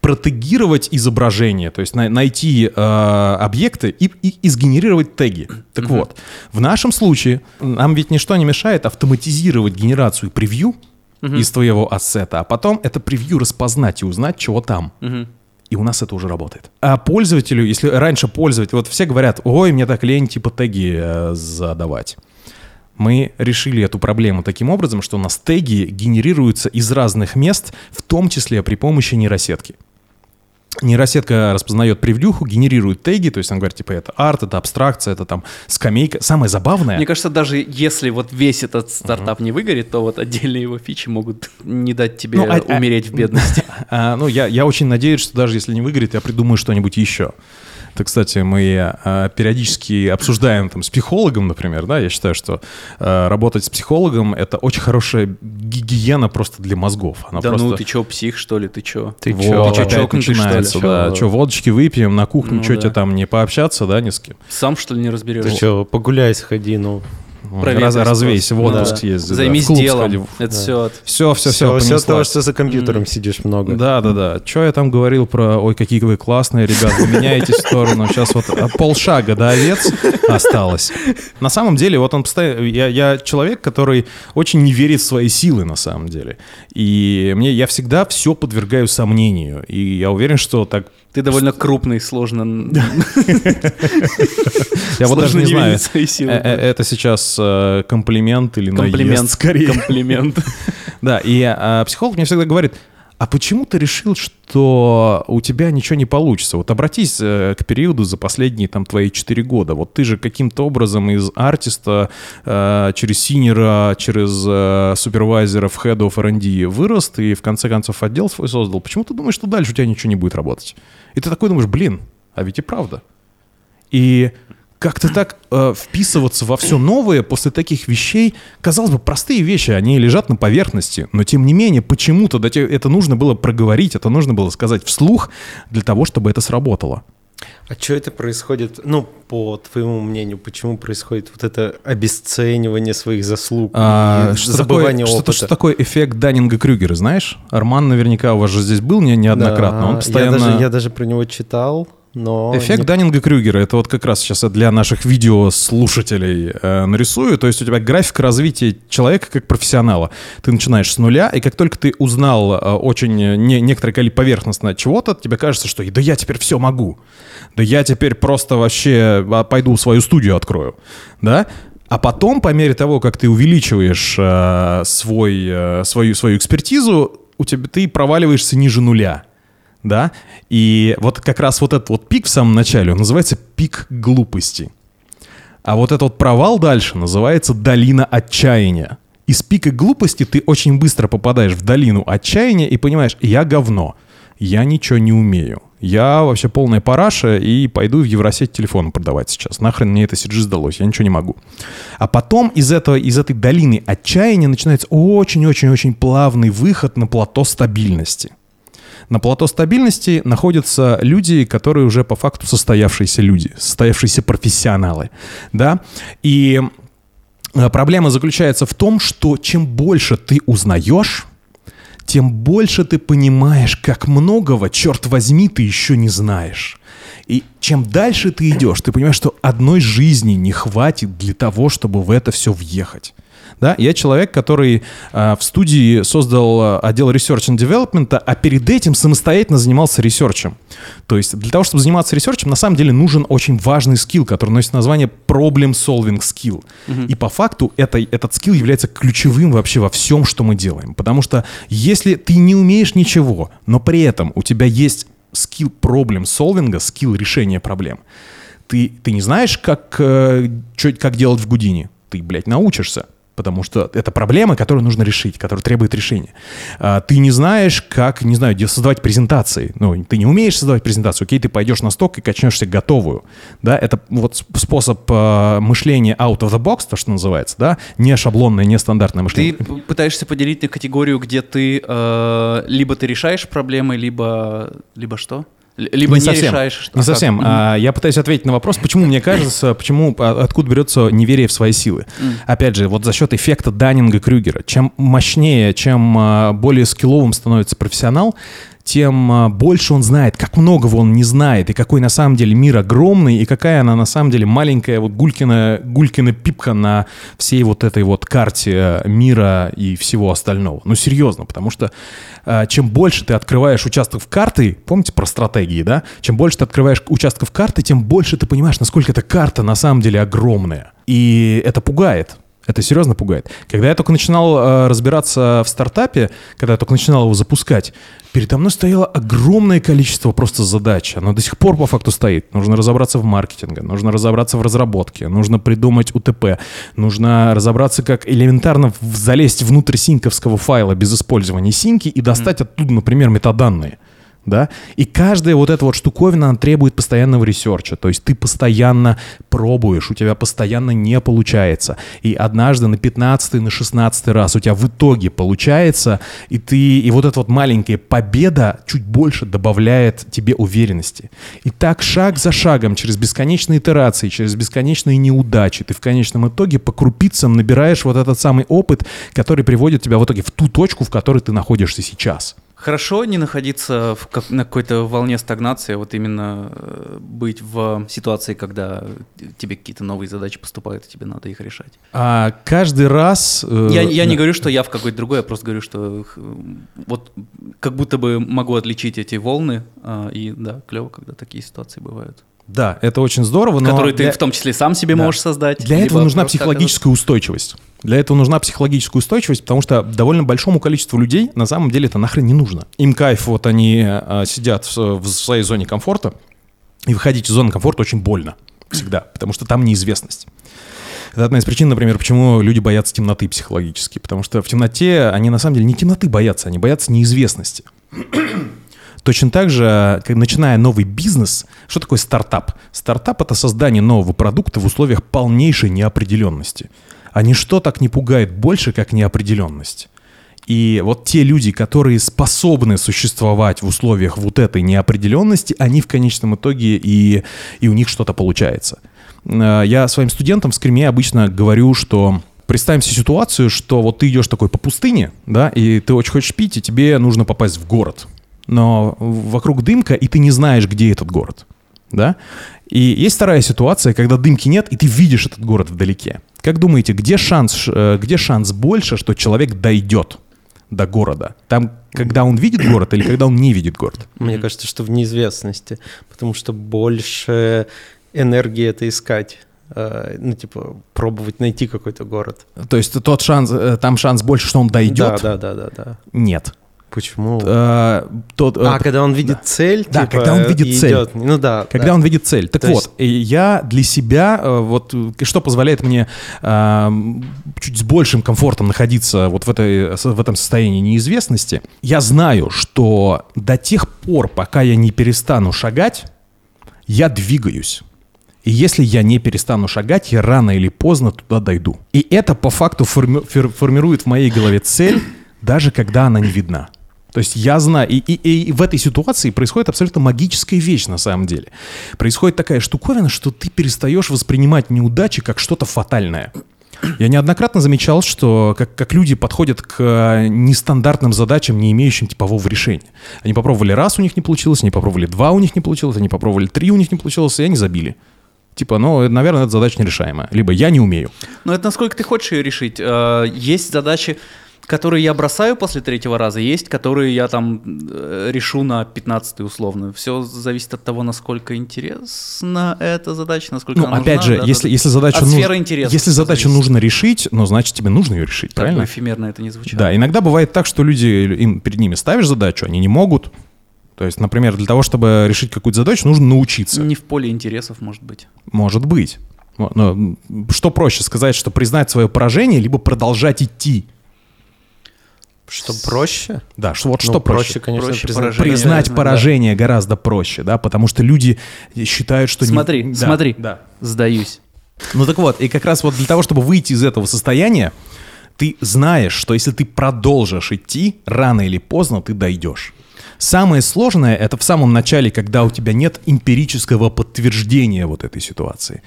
протегировать изображение, то есть на- найти э, объекты и, и- и сгенерировать теги. Так вот, в нашем случае нам ведь ничто не мешает автоматизировать генерацию превью из твоего ассета, а потом это превью распознать и узнать, чего там. Мгм. И у нас это уже работает. А пользователю, если раньше пользователь, вот все говорят, ой, мне так лень типа теги э, задавать. Мы решили эту проблему таким образом, что у нас теги генерируются из разных мест, в том числе при помощи нейросетки. Нейросетка распознает превьюху, генерирует теги, то есть она говорит, типа, это арт, это абстракция, это там скамейка. Самое забавное... Мне кажется, даже если вот весь этот стартап не выгорит, то вот отдельные его фичи могут не дать тебе Ну, а- а- умереть в бедности. А, ну, я, я очень надеюсь, что даже если не выгорит, я придумаю что-нибудь еще. Это, кстати, мы а, периодически обсуждаем там с психологом, например, да, я считаю, что а, работать с психологом — это очень хорошая гигиена просто для мозгов. Она да просто... ну, ты чё, псих, что ли, ты чё? Ты вот, чё, ты чё, начинается, что да. Чё, водочки выпьем, на кухне, ну, чё да. тебе там не пообщаться, да, ни с кем? Сам, что ли, не разберешься? Ты чё, погуляй, сходи, ну... Раз, развейся, в отпуск да. съезди. Займись да. делом. Сходи. Это да. все. Все, все, все. Все от того, что за компьютером mm. сидишь много. Да, да, да. Что я там говорил про, ой, какие вы классные, ребят, вы меняете сторону. Сейчас вот а, полшага до овец осталось. На самом деле, вот он постоянно... Я, я человек, который очень не верит в свои силы, на самом деле. И мне я всегда все подвергаю сомнению. И я уверен, что так ты довольно крупный, сложно... Я вот даже не знаю, э, э, это сейчас э, комплимент или наезд скорее. Комплимент. Да, и психолог мне всегда говорит, а почему ты решил, что у тебя ничего не получится? Вот обратись к периоду за последние там твои 4 года. Вот ты же каким-то образом из артиста через синера, через э, супервайзера в Head of R&D вырос, и в конце концов отдел свой создал. Почему ты думаешь, что дальше у тебя ничего не будет работать? И ты такой думаешь, блин, а ведь и правда. И как-то так э, вписываться во все новое после таких вещей, казалось бы, простые вещи, они лежат на поверхности, но тем не менее, почему-то это нужно было проговорить, это нужно было сказать вслух для того, чтобы это сработало. А что это происходит, ну, по твоему мнению, почему происходит вот это обесценивание своих заслуг а, и что забывание такое, опыта? Что, что такое эффект Даннинга-Крюгера, знаешь? Арман наверняка у вас же здесь был не, неоднократно, да, он постоянно... Я даже, я даже про него читал, но... Эффект не... Даннинга-Крюгера, это вот как раз сейчас для наших видеослушателей э, нарисую. То есть у тебя график развития человека как профессионала. Ты начинаешь с нуля, и как только ты узнал э, очень не, некоторое количество поверхностно чего-то, тебе кажется, что да я теперь все могу. Да я теперь просто вообще а, пойду свою студию открою. Да? А потом, по мере того, как ты увеличиваешь э, свой, э, свою, свою экспертизу, у тебя, ты проваливаешься ниже нуля да, и вот как раз вот этот вот пик в самом начале, он называется пик глупости. А вот этот вот провал дальше называется долина отчаяния. Из пика глупости ты очень быстро попадаешь в долину отчаяния и понимаешь, я говно, я ничего не умею. Я вообще полная параша и пойду в Евросеть телефон продавать сейчас. Нахрен мне это CG сдалось, я ничего не могу. А потом из, этого, из этой долины отчаяния начинается очень-очень-очень плавный выход на плато стабильности. На плато стабильности находятся люди, которые уже по факту состоявшиеся люди, состоявшиеся профессионалы, да, и э, проблема заключается в том, что чем больше ты узнаешь, тем больше ты понимаешь, как многого, черт возьми, ты еще не знаешь. И чем дальше ты идешь, ты понимаешь, что одной жизни не хватит для того, чтобы в это все въехать. Да? Я человек, который э, в студии создал а, отдел Research and Development, а перед этим самостоятельно занимался research'ем. То есть для того, чтобы заниматься research'ем, на самом деле нужен очень важный skill, который носит название Problem Solving Skill. Uh-huh. И по факту это, этот skill является ключевым вообще во всем, что мы делаем. Потому что если ты не умеешь ничего, но при этом у тебя есть скилл проблем солвинга, скилл решения проблем, ты, ты не знаешь, как, э, чё, как делать в Гудине. Ты, блядь, научишься потому что это проблема, которую нужно решить, которая требует решения. А, ты не знаешь, как, не знаю, создавать презентации. Ну, ты не умеешь создавать презентацию, окей, ты пойдешь на сток и качнешься готовую. Да, это вот способ а, мышления out of the box, то, что называется, да, не шаблонное, не стандартное мышление. Ты пытаешься поделить на категорию, где ты э, либо ты решаешь проблемы, либо, либо что? Либо не, не совсем, решаешь. Что, не а совсем. А, я пытаюсь ответить на вопрос, почему мне кажется, почему, а, откуда берется неверие в свои силы. Опять же, вот за счет эффекта Даннинга-Крюгера. Чем мощнее, чем а, более скилловым становится профессионал, тем а, больше он знает, как многого он не знает, и какой на самом деле мир огромный, и какая она на самом деле маленькая вот Гулькина, Гулькина пипка на всей вот этой вот карте э, мира и всего остального. Ну, серьезно, потому что э, чем больше ты открываешь участков карты, помните про стратегии, да? Чем больше ты открываешь участков карты, тем больше ты понимаешь, насколько эта карта на самом деле огромная. И это пугает. Это серьезно пугает. Когда я только начинал э, разбираться в стартапе, когда я только начинал его запускать, передо мной стояло огромное количество просто задач. Оно до сих пор по факту стоит. Нужно разобраться в маркетинге, нужно разобраться в разработке, нужно придумать УТП, нужно разобраться, как элементарно залезть внутрь синковского файла без использования синки и достать оттуда, например, метаданные да, и каждая вот эта вот штуковина, она требует постоянного research'а, то есть ты постоянно пробуешь, у тебя постоянно не получается, и однажды на 15 на 16 раз у тебя в итоге получается, и ты, и вот эта вот маленькая победа чуть больше добавляет тебе уверенности. И так шаг за шагом, через бесконечные итерации, через бесконечные неудачи, ты в конечном итоге по крупицам набираешь вот этот самый опыт, который приводит тебя в итоге в ту точку, в которой ты находишься сейчас. Хорошо не находиться в как- на какой-то волне стагнации, а вот именно э, быть в ситуации, когда тебе какие-то новые задачи поступают, и тебе надо их решать. А каждый раз... э, Я, я не говорю, что я в какой-то другой, я просто говорю, что вот как будто бы могу отличить эти волны, а, и да, клево, когда такие ситуации бывают. Да, это очень здорово, но... которые ты для- в том числе сам себе Да. можешь создать. Для этого нужна психологическая устойчивость. Для этого нужна психологическая устойчивость, потому что довольно большому количеству людей на самом деле это нахрен не нужно. Им кайф, вот они а, сидят в, своей зоне комфорта, и выходить из зоны комфорта очень больно всегда, потому что там неизвестность. Это одна из причин, например, почему люди боятся темноты психологически. Потому что в темноте они на самом деле не темноты боятся, они боятся неизвестности. Точно так же, как начиная новый бизнес, что такое стартап? Стартап — это создание нового продукта в условиях полнейшей неопределенности. А ничто так не пугает больше, как неопределенность. И вот те люди, которые способны существовать в условиях вот этой неопределенности, они в конечном итоге и, и у них что-то получается. Э, Я своим студентам в скриме обычно говорю, что представим себе ситуацию, что вот ты идешь такой по пустыне, да, и ты очень хочешь пить, и тебе нужно попасть в город. Но вокруг дымка, и ты не знаешь, где этот город. Да? И есть вторая ситуация, когда дымки нет, и ты видишь этот город вдалеке. Как думаете, где шанс, э, где шанс больше, что человек дойдет до города? Там, когда он видит город или когда он не видит город? Мне кажется, что в неизвестности, потому что больше энергии это искать. э, Ну, типа, пробовать найти какой-то город. То есть тот шанс, э, там шанс больше, что он Да, дойдет? да, да, да, да. Нет. Почему? Э, тот, э, А, когда он видит да. цель, Да, типа, когда он видит и цель. идет. Ну да. Когда да. он видит цель. Так То вот, есть- я для себя, э, вот, что позволяет мне э, чуть с большим комфортом находиться вот в, этой, в этом состоянии неизвестности, я знаю, что до тех пор, пока я не перестану шагать, я двигаюсь. И если я не перестану шагать, я рано или поздно туда дойду. И это по факту форми- фер- формирует в моей голове цель, даже когда она не видна. То есть я знаю, и, и- и в этой ситуации происходит абсолютно магическая вещь на самом деле. Происходит такая штуковина, что ты перестаешь воспринимать неудачи как что-то фатальное. Я неоднократно замечал, что как, как люди подходят к э, нестандартным задачам, не имеющим типового решения. Они попробовали раз, у них не получилось, они попробовали два, у них не получилось, они попробовали три, у них не получилось, и они забили. Типа, ну, наверное, эта задача нерешаемая. Либо я не умею. Но это насколько ты хочешь ее решить. Э, Есть задачи, которые я бросаю после третьего раза, есть, которые я там э, решу на 15 условно. Все зависит от того, насколько интересна эта задача, насколько Ну, она опять нужна, же, да, если, да, если задача, От нуж- сферы интереса если зависит. нужно решить, ну, значит, тебе нужно ее решить, Так правильно? эфемерно это не звучало. Да, иногда бывает так, что люди, им перед ними ставишь задачу, они не могут. То есть, например, для того, чтобы решить какую-то задачу, нужно научиться. Не в поле интересов, может быть. Может быть. Но что проще сказать, что признать свое поражение, либо продолжать идти? Что проще? Да, что, вот Ну, что проще? конечно, Проще признать поражение. Признать Да. поражение гораздо проще, да, потому что люди считают, что... не- Смотри, Да, смотри. Да. Сдаюсь. Ну так вот, и как раз вот для того, чтобы выйти из этого состояния, ты знаешь, что если ты продолжишь идти, рано или поздно ты дойдешь. Самое сложное это в самом начале, когда у тебя нет эмпирического подтверждения вот этой ситуации.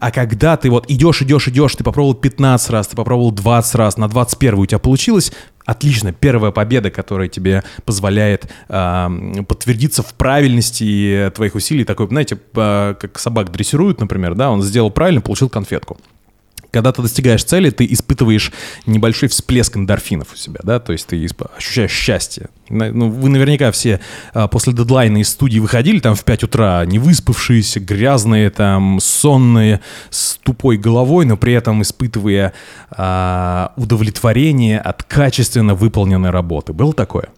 А когда ты вот идешь, идешь, идешь, ты попробовал 15 раз, ты попробовал 20 раз, на 21 у тебя получилось, отлично, первая победа, которая тебе позволяет ам, подтвердиться в правильности твоих усилий. Такой, знаете, а, как собак дрессируют, например, да, он сделал правильно, получил конфетку. Когда ты достигаешь цели, ты испытываешь небольшой всплеск эндорфинов у себя, да, то есть ты ощущаешь счастье. Ну, вы наверняка все а, после дедлайна из студии выходили там в 5 утра, не выспавшиеся, грязные, там, сонные, с тупой головой, но при этом испытывая а, удовлетворение от качественно выполненной работы. Было такое?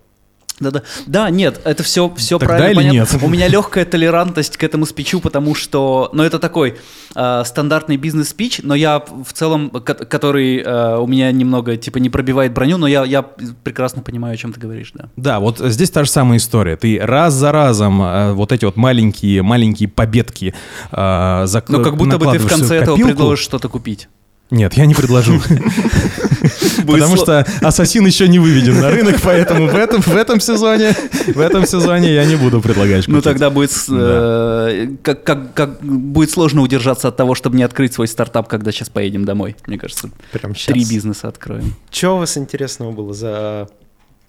Да-да. Да, нет, это все, все Тогда правильно или понятно. нет? У меня легкая толерантность к этому спичу, потому что, ну, это такой э, стандартный бизнес-спич, но я в целом, ко- который э, у меня немного, типа, не пробивает броню, но я, я прекрасно понимаю, о чем ты говоришь, да. Да, вот здесь та же самая история. Ты раз за разом э, вот эти вот маленькие, маленькие победки э, зак- Ну, как будто бы ты в конце этого предложишь что-то купить. Нет, я не предложу. Потому что Ассасин еще не выведен на рынок, поэтому в этом, в этом сезоне, в этом сезоне я не буду предлагать Ну, купить. тогда будет, э, как, как, как будет сложно удержаться от того, чтобы не открыть свой стартап, когда сейчас поедем домой. Мне кажется, Прям три сейчас. бизнеса откроем. Что у вас интересного было за...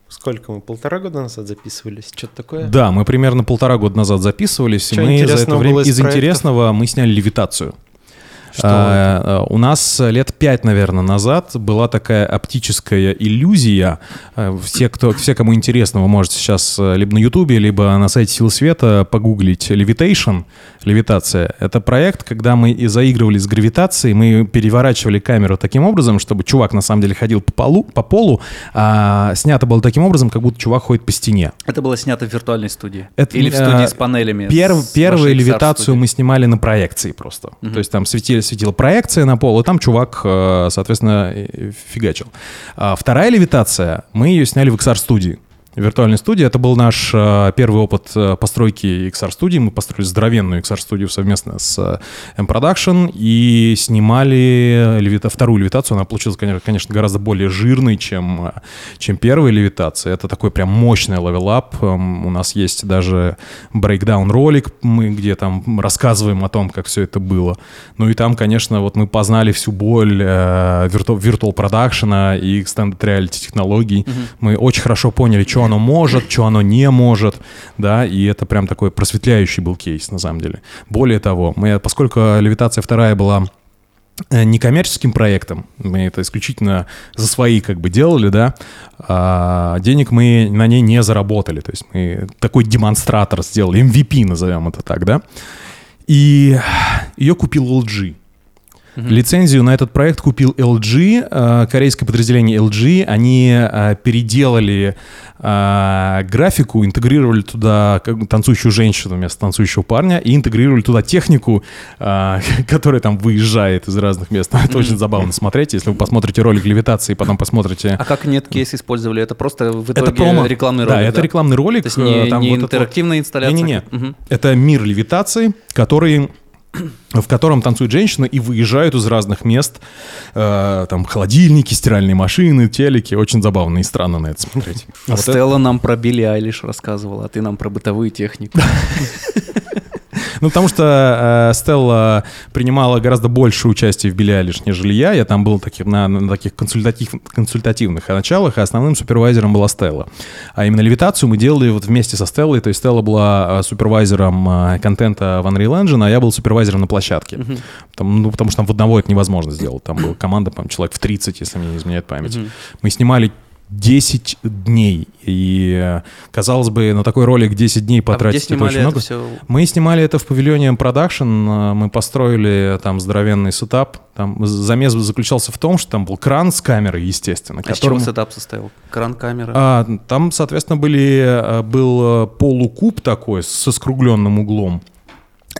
Сколько мы, полтора года назад записывались? Что-то такое? Да, мы примерно полтора года назад записывались, и Чё мы за это время из проектов? интересного мы сняли левитацию. Что А, а, У нас лет пять, наверное, назад была такая оптическая иллюзия. А, Все, кто, все, кому интересно, вы можете сейчас э, либо на Ютубе, либо на сайте Сил Света погуглить Levitation, левитация. Это проект, когда мы и заигрывали с гравитацией, мы переворачивали камеру таким образом, чтобы чувак на самом деле ходил по полу, по полу, а снято было таким образом, как будто чувак ходит по стене. Это было снято в виртуальной студии? Это, Или в э, студии с панелями? Перв- с первую левитацию мы снимали на проекции просто. То есть там светили, светила проекция на пол, и там чувак, э, соответственно, фигачил. А вторая левитация, мы ее сняли в XR-студии. Виртуальной студии. Это был наш э, первый опыт э, постройки XR-студии. Мы построили здоровенную XR-студию совместно с э, M-Production и снимали левита- вторую левитацию. Она получилась, конечно, гораздо более жирной, чем, чем первая левитация. Это такой прям мощный level up. Эм, У нас есть даже breakdown ролик, мы где там рассказываем о том, как все это было. Ну и там, конечно, вот мы познали всю боль вирту- virtual продакшена и extended reality технологий. Мы очень хорошо поняли, что оно может, что оно не может, да, и это прям такой просветляющий был кейс, на самом деле. Более того, мы, поскольку левитация вторая была э, некоммерческим проектом, мы это исключительно за свои как бы делали, да, а денег мы на ней не заработали, то есть мы такой демонстратор сделали, MVP назовем это так, да, и ее купил LG. Лицензию на этот проект купил LG, э, корейское подразделение LG. Они э, переделали э, графику, интегрировали туда танцующую женщину вместо танцующего парня и интегрировали туда технику, которая там выезжает из разных мест. Это очень забавно смотреть. Если вы посмотрите ролик левитации, потом посмотрите... А как нет кейс использовали? Это просто в итоге Это промо. рекламный ролик? Да, это рекламный ролик. То есть не, там не вот это интерактивная инсталляция? Не-не-не. Мгм. Это мир левитации, который в котором танцуют женщины и выезжают из разных мест. Э, там холодильники, стиральные машины, телеки. Очень забавно и странно на это смотреть. А Вот это- Стелла нам про Билли Айлиш рассказывала, а ты нам про бытовую технику. Ну, потому что э, Стелла принимала гораздо больше участия в Билли Айлиш, нежели я. Я там был таких, на, на таких консультатив, консультативных началах, и основным супервайзером была Стелла. А именно левитацию мы делали вот вместе со Стеллой. То есть Стелла была э, супервайзером э, контента в Unreal Engine, а я был супервайзером на площадке. Там, ну, потому что там в одного это невозможно сделать. Там была команда, по человек в 30, если мне не изменяет память. Мы снимали 10 дней. И, казалось бы, на такой ролик 10 дней А потратить это снимали очень это много. все? Мы снимали это в павильоне продакшн, э, мы построили там здоровенный setup. Там замес заключался в том, что там был кран с камерой, естественно. А с чего которому- сетап состоял? Кран, камера? А, там, соответственно, были, э, был э, полукуб такой со скругленным углом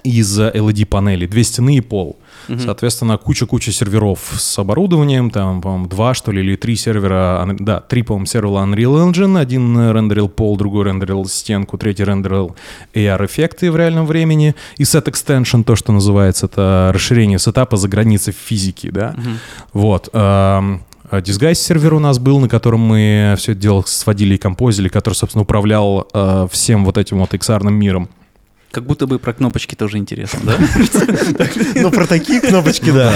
из LED-панелей, две стены и пол. Соответственно, куча-куча серверов с оборудованием, там, по-моему, два, что ли, или три сервера, да, три, по-моему, сервера Unreal Engine, один рендерил пол, другой рендерил стенку, третий рендерил AR-эффекты в реальном времени, и set extension, то, что называется, это расширение сетапа за границы физики, да, вот. эм, а Disguise сервер у нас был, на котором мы все это дело сводили и композили, который, собственно, управлял э, всем вот этим вот XR миром. Как будто бы про кнопочки тоже интересно, да? Ну, про такие кнопочки, да.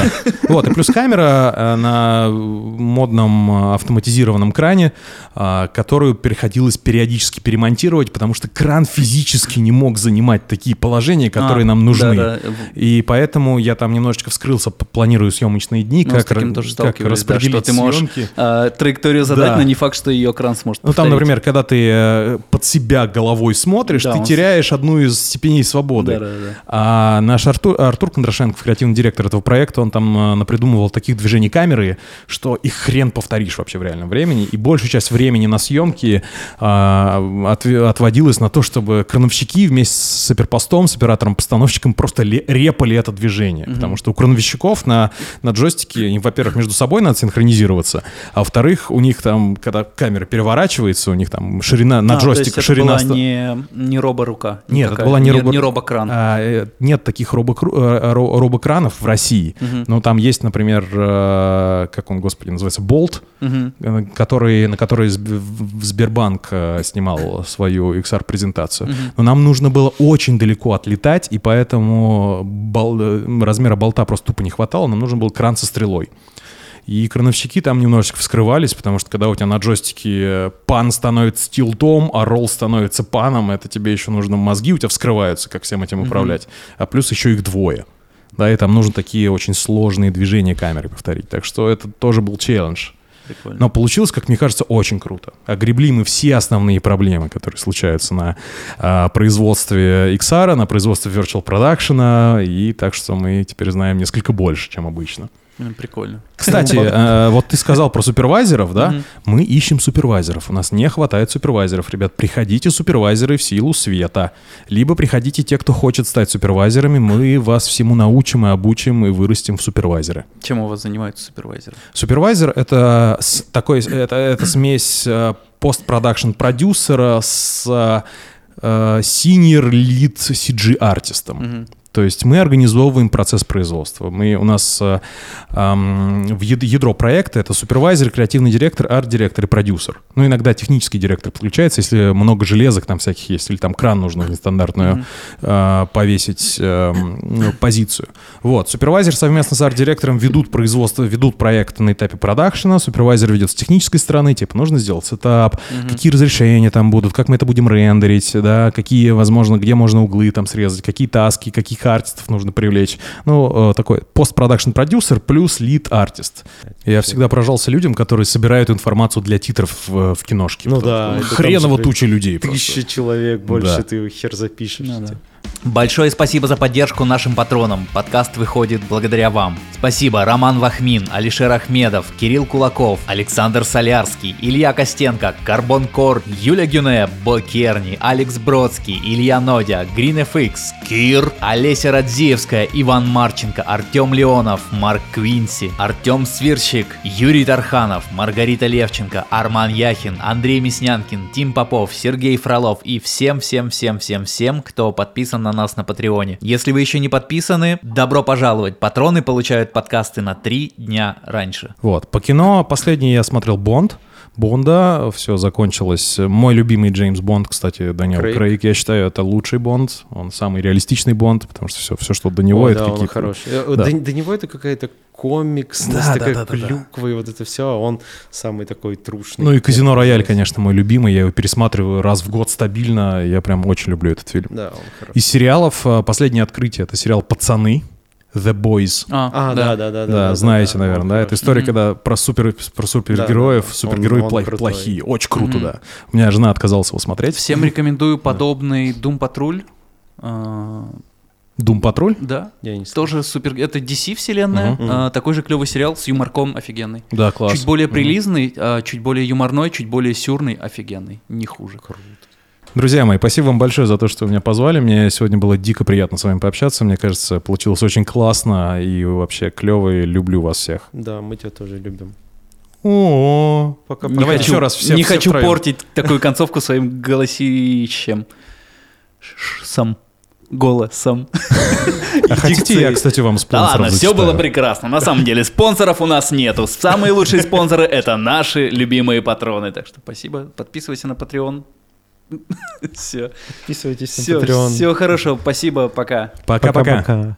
Вот, и плюс камера э, на модном э, автоматизированном кране, э, которую приходилось периодически перемонтировать, потому что кран физически не мог занимать такие положения, которые А, нам нужны. И поэтому я там немножечко вскрылся, планирую съемочные дни, Ну, как, распределить съемки. траекторию задать, Да. но не факт, что ее экран сможет Ну, там, например, когда ты под себя головой смотришь, Да, ты он теряешь одну из степеней свободы. Да-да-да. А наш Артур, Артур Кондрашенков, креативный директор этого проекта, он там э, напридумывал таких движений камеры, что их хрен повторишь вообще в реальном времени. И большую часть времени на съемке а, отве- отводилось на то, чтобы крановщики вместе с оперпостом, с оператором-постановщиком просто ле- репали это движение. Потому что у крановщиков на, на джойстике, во-первых, между собой надо синхронизироваться, а во-вторых, у них там, когда камера переворачивается, у них там ширина на А, то есть это ширина... была не, не роборука. Нет, это никакая, была не, робо- не робокран. А, э, нет таких робокру- э, ро- робокранов в России. Мгм. Но там есть, например, э, как он, господи, называется, Болт, э, который, на который Сбербанк э, снимал свою XR-презентацию. Но нам нужно было очень далеко отлетать, и поэтому бол- э, размера болта просто тупо не хватало. Нам нужен был кран со стрелой. И крановщики там немножечко вскрывались, потому что когда у тебя на джойстике э, пан становится тилтом, а ролл становится паном, это тебе еще нужно мозги у тебя вскрываются, как всем этим управлять. А плюс еще их двое. Да, и там нужно такие очень сложные движения камеры повторить. Так что это тоже был челлендж. Прикольно. Но получилось, как мне кажется, очень круто. Огребли мы все основные проблемы, которые случаются на а, производстве XR, на производстве Virtual Production, и так что мы теперь знаем несколько больше, чем обычно. Прикольно. Кстати, э, вот ты сказал про супервайзеров, да? Мы ищем супервайзеров. У нас не хватает супервайзеров. Ребят, приходите супервайзеры в силу света. Либо приходите те, кто хочет стать супервайзерами. Мы вас всему научим и обучим и вырастим в супервайзеры. Чем у вас занимаются супервайзеры? Супервайзер — это такой, это, это смесь э, постпродакшн продюсера с senior lead CG артистом. То есть мы организовываем процесс производства. Мы, у нас э, в яд- ядро проекта это супервайзер, креативный директор, арт-директор и продюсер. Ну, иногда технический директор подключается, если много железок там всяких есть, или там кран нужно нестандартную э, повесить ну, позицию. Вот. Супервайзер совместно с арт-директором ведут производство, ведут проект на этапе продакшена, супервайзер ведет с технической стороны, типа, нужно сделать setup, какие разрешения там будут, как мы это будем рендерить, да, какие, возможно, где можно углы там срезать, какие task'и, каких артистов нужно привлечь. Ну, э, такой постпродакшн продюсер плюс лид артист. Я всегда поражался людям, которые собирают информацию для титров в, в киношке. Ну да, Хреново туча людей просто. Тысяча человек, больше Да. ты хер запишешь. Ну да. Большое спасибо за поддержку нашим патронам. Подкаст выходит благодаря вам. Спасибо Роман Вахмин, Алишер Ахмедов, Кирилл Кулаков, Александр Солярский, Илья Костенко, Карбон Кор, Юля Гюне, Бо Керни, Алекс Бродский, Илья Нодя, GreenFX, Кир, Олеся Радзиевская, Иван Марченко, Артем Леонов, Марк Квинси, Артем Свирщик, Юрий Тарханов, Маргарита Левченко, Арман Яхин, Андрей Мяснянкин, Тим Попов, Сергей Фролов и всем-всем-всем-всем-всем, кто подписан на нас на Патреоне. Если вы еще не подписаны, добро пожаловать. Патроны получают подкасты на три дня раньше. Вот. По кино последний я смотрел Бонд. Бонда, все закончилось. Мой любимый Джеймс Бонд, кстати, Даниэл Крейг. Крейг. я считаю, это лучший Бонд. Он самый реалистичный Бонд, потому что все, все что до него, Ой, это да, какие-то... хороший. Э, Да. До, до него это какая-то комиксность, Да, да, такая да, да, да. клюква, и вот это все, а он самый такой трушный. Ну и Казино Рояль, конечно, мой любимый. Я его пересматриваю раз в год стабильно. Я прям очень люблю этот фильм. Да, он хороший. Из сериалов э, последнее открытие это сериал Пацаны. The Boys. А, да, да, да. Да, знаете, да, наверное, да? Это хороший. история, когда про, супер, про супергероев, Да, да. супергерои Он- он плохие. Очень круто, Мгм. да. У меня жена отказалась его смотреть. Всем рекомендую подобный Doom Патруль. А, Дум Патруль? Да, Я не тоже супер. Это DC вселенная. Мгм. А, Такой же клевый сериал с юморком офигенный. Да, класс. Чуть более прилизный, а, чуть более юморной, чуть более сюрный, офигенный. Не хуже. Друзья мои, спасибо вам большое за то, что вы меня позвали. Мне сегодня было дико приятно с вами пообщаться. Мне кажется, получилось очень классно и вообще клевые. Люблю вас всех. Да, мы тебя тоже любим. О, Пока, Не Давайте хочу- еще раз все- Не все хочу втроем. портить такую концовку своим голосищем. Сам. Голосом. А хотите, я, кстати, вам Да спонсором ладно, все зачитаю? было прекрасно. На самом деле спонсоров у нас нету. Самые лучшие спонсоры это наши любимые патроны. Так что спасибо. Подписывайся на Patreon. Все. Подписывайтесь на Все, Patreon. всего хорошего. Спасибо, пока. Пока-пока.